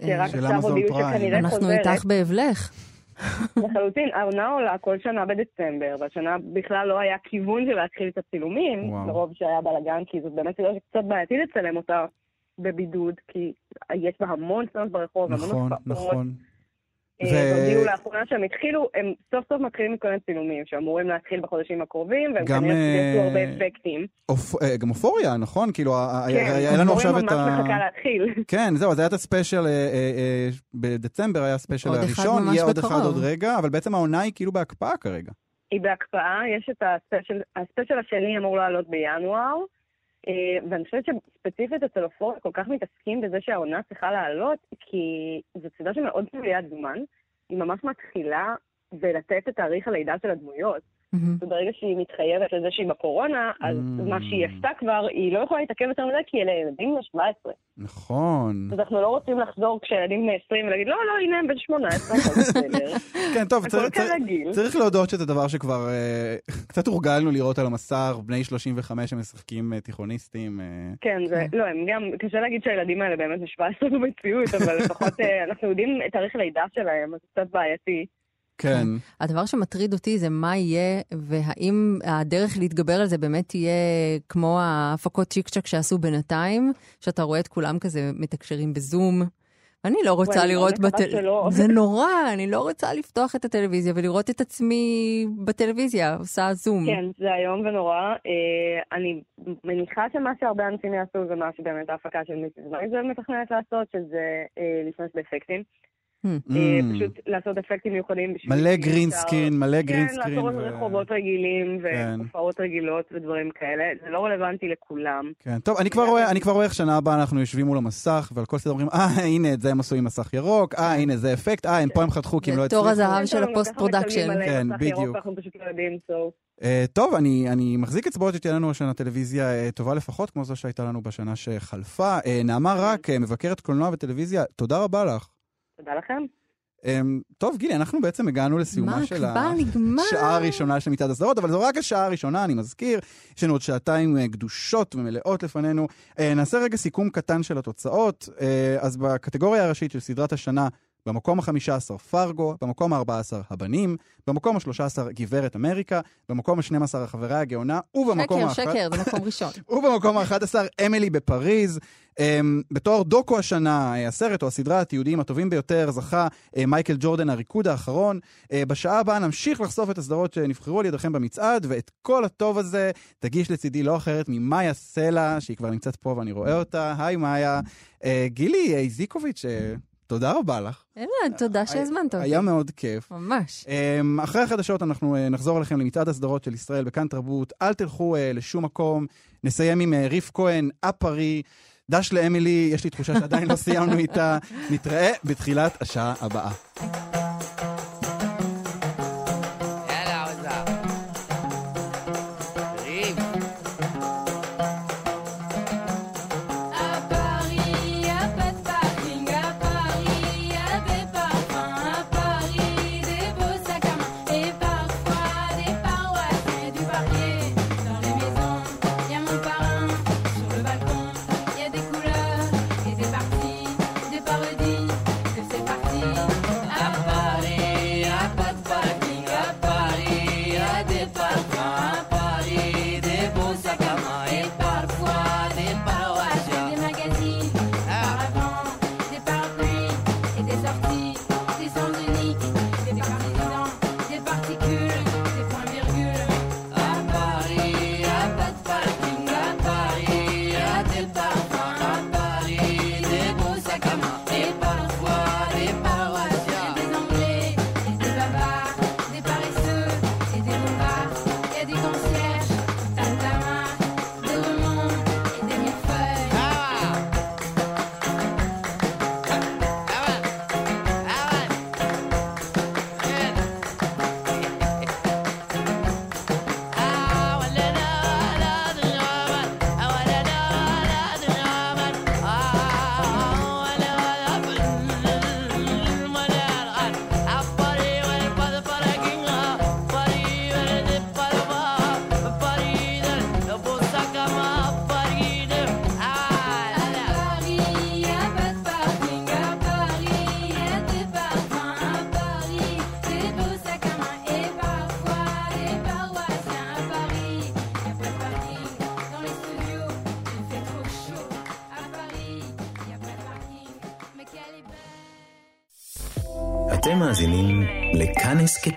שרק של עכשיו אמזון הודיעו פריים. שכנראה אנחנו חוזרת. איתך באבלך. לחלוטין, העונה עולה כל שנה בדצמבר, והשנה בכלל לא היה כיוון של להתחיל את הצילומים. לרוב שהיה בלאגן, כי זאת באמת סדרה שקצת בעייתי לצלם אותה בבידוד, כי יש בה המון סצנות ברחוב, המון נכון, הופעות. נכון. אה, ו- והודיעו לאחרונה שהם התחילו, הם סוף סוף מתחילים להתכונן צילומים, שאמורים להתחיל בחודשים הקרובים, והם גם, כנראה אה, יעשו הרבה אפקטים. אופ- אה, גם אופוריה, נכון? כאילו, כן, היה לנו עכשיו את אופוריה ה... ממש מחכה להתחיל. כן, זהו, אז היה את הספיישל, אה, אה, אה, בדצמבר היה הספיישל הראשון, יהיה עוד בקרוב. אחד עוד רגע, אבל בעצם העונה היא כאילו בהקפאה כרגע. היא בהקפאה, יש את הספיישל, הספיישל השני אמור לעלות בינואר, ואני חושבת שספציפית אצל אופוריה כל כך מתעסקים בזה שהעונה צריכה לעלות, כי זו סדרה שמאוד תלוית זמן, היא ממש מתחילה בלתת את תאריך הלידה של הדמויות. וברגע שהיא מתחייבת לזה שהיא בקורונה, אז מה שהיא עשתה כבר, היא לא יכולה להתעכב יותר מזה, כי אלה ילדים בני 17. נכון. אז אנחנו לא רוצים לחזור כשילדים בני 20 ולהגיד, לא, לא, הנה הם בן 18, הכל בסדר. כן, טוב, הכל צריך- צריך- להודות שזה דבר שכבר אה, קצת הורגלנו לראות על המסך, בני 35 שמשחקים אה, תיכוניסטים. אה, כן, זה, לא, הם גם, קשה להגיד שהילדים האלה באמת מ-17 במציאות, אבל לפחות אה, אנחנו יודעים את תאריך הלידה שלהם, אז זה קצת בעייתי. כן. הדבר שמטריד אותי זה מה יהיה, והאם הדרך להתגבר על זה באמת תהיה כמו ההפקות צ'יק צ'אק שעשו בינתיים, שאתה רואה את כולם כזה מתקשרים בזום. אני לא רוצה מאוד לראות... שלא. זה נורא, אני לא רוצה לפתוח את הטלוויזיה ולראות את עצמי בטלוויזיה, עושה זום. כן, זה איום ונורא. אה, אני מניחה שמה שהרבה אנשים יעשו זה מה שבאמת ההפקה של מיסיס מייזר מתכננת לעשות, שזה אה, להשתמש באפקטים. אה, Mm. פשוט לעשות אפקטים מיוחדים בשביל... מלא אפשר- סקרין, מלא גרין כן. לעשות רחובות רגילים כן. והופעות רגילות ודברים כאלה. זה לא רלוונטי לכולם. כן, טוב, אני כבר רואה, איך שנה הבאה אנחנו יושבים מול המסך, ועל כל סדר אומרים, אה, הנה, את זה הם עשו עם מסך ירוק, אה, הנה, זה אפקט, אה, הם פה הם חתכו כי הם לא זה הצליחו. תור הזהב של גם ה post production. כן, בדיוק. לא. אה, טוב, אני, אני מחזיק אצבעות שתהיה לנו השנה טלוויזיה אה, טובה לפחות, כמו זו שהייתה לנו בשנה שחלפה. נעמה רק, מבקרת קולנוע וטלוויזיה, תודה רבה לך. תודה לכם. אמ, טוב, גילי, אנחנו בעצם הגענו לסיומה מה, של? השעה הראשונה של מצעד הסדרות, אבל זו רק השעה הראשונה, אני מזכיר. יש לנו עוד שעתיים אה, גדושות ומלאות לפנינו. אה, נעשה רגע סיכום קטן של התוצאות. אה, אז בקטגוריה הראשית של סדרת השנה, במקום ה-15 פרגו, במקום ה-14 הבנים, במקום ה-13 גברת אמריקה, במקום ה-12 החברה הגאונה, ובמקום שקר, ה- שקר, זה מקום ראשון. ובמקום ה-11, אמילי בפריז. Um, בתואר דוקו השנה, אה, הסרט או הסדרה התיעודיים הטובים ביותר, זכה uh, מייקל ג'ורדן הריקוד האחרון. Uh, בשעה הבאה נמשיך לחשוף את הסדרות שנבחרו על ידיכם במצעד, ואת כל הטוב הזה תגיש לצידי לא אחרת ממאיה סלע, שהיא כבר נמצאת פה ואני רואה אותה. היי מאיה. גילי איזיקוביץ', תודה רבה לך. אילן, תודה שהזמנת אותי. היה מאוד כיף. ממש. Um, אחרי החדשות אנחנו נחזור אליכם למצעד הסדרות של ישראל בכאן תרבות. אל תלכו לשום מקום. נסיים עם ריף כהן, אפרי. דש לאמילי, יש לי תחושה שעדיין לא סיימנו איתה. נתראה בתחילת השעה הבאה.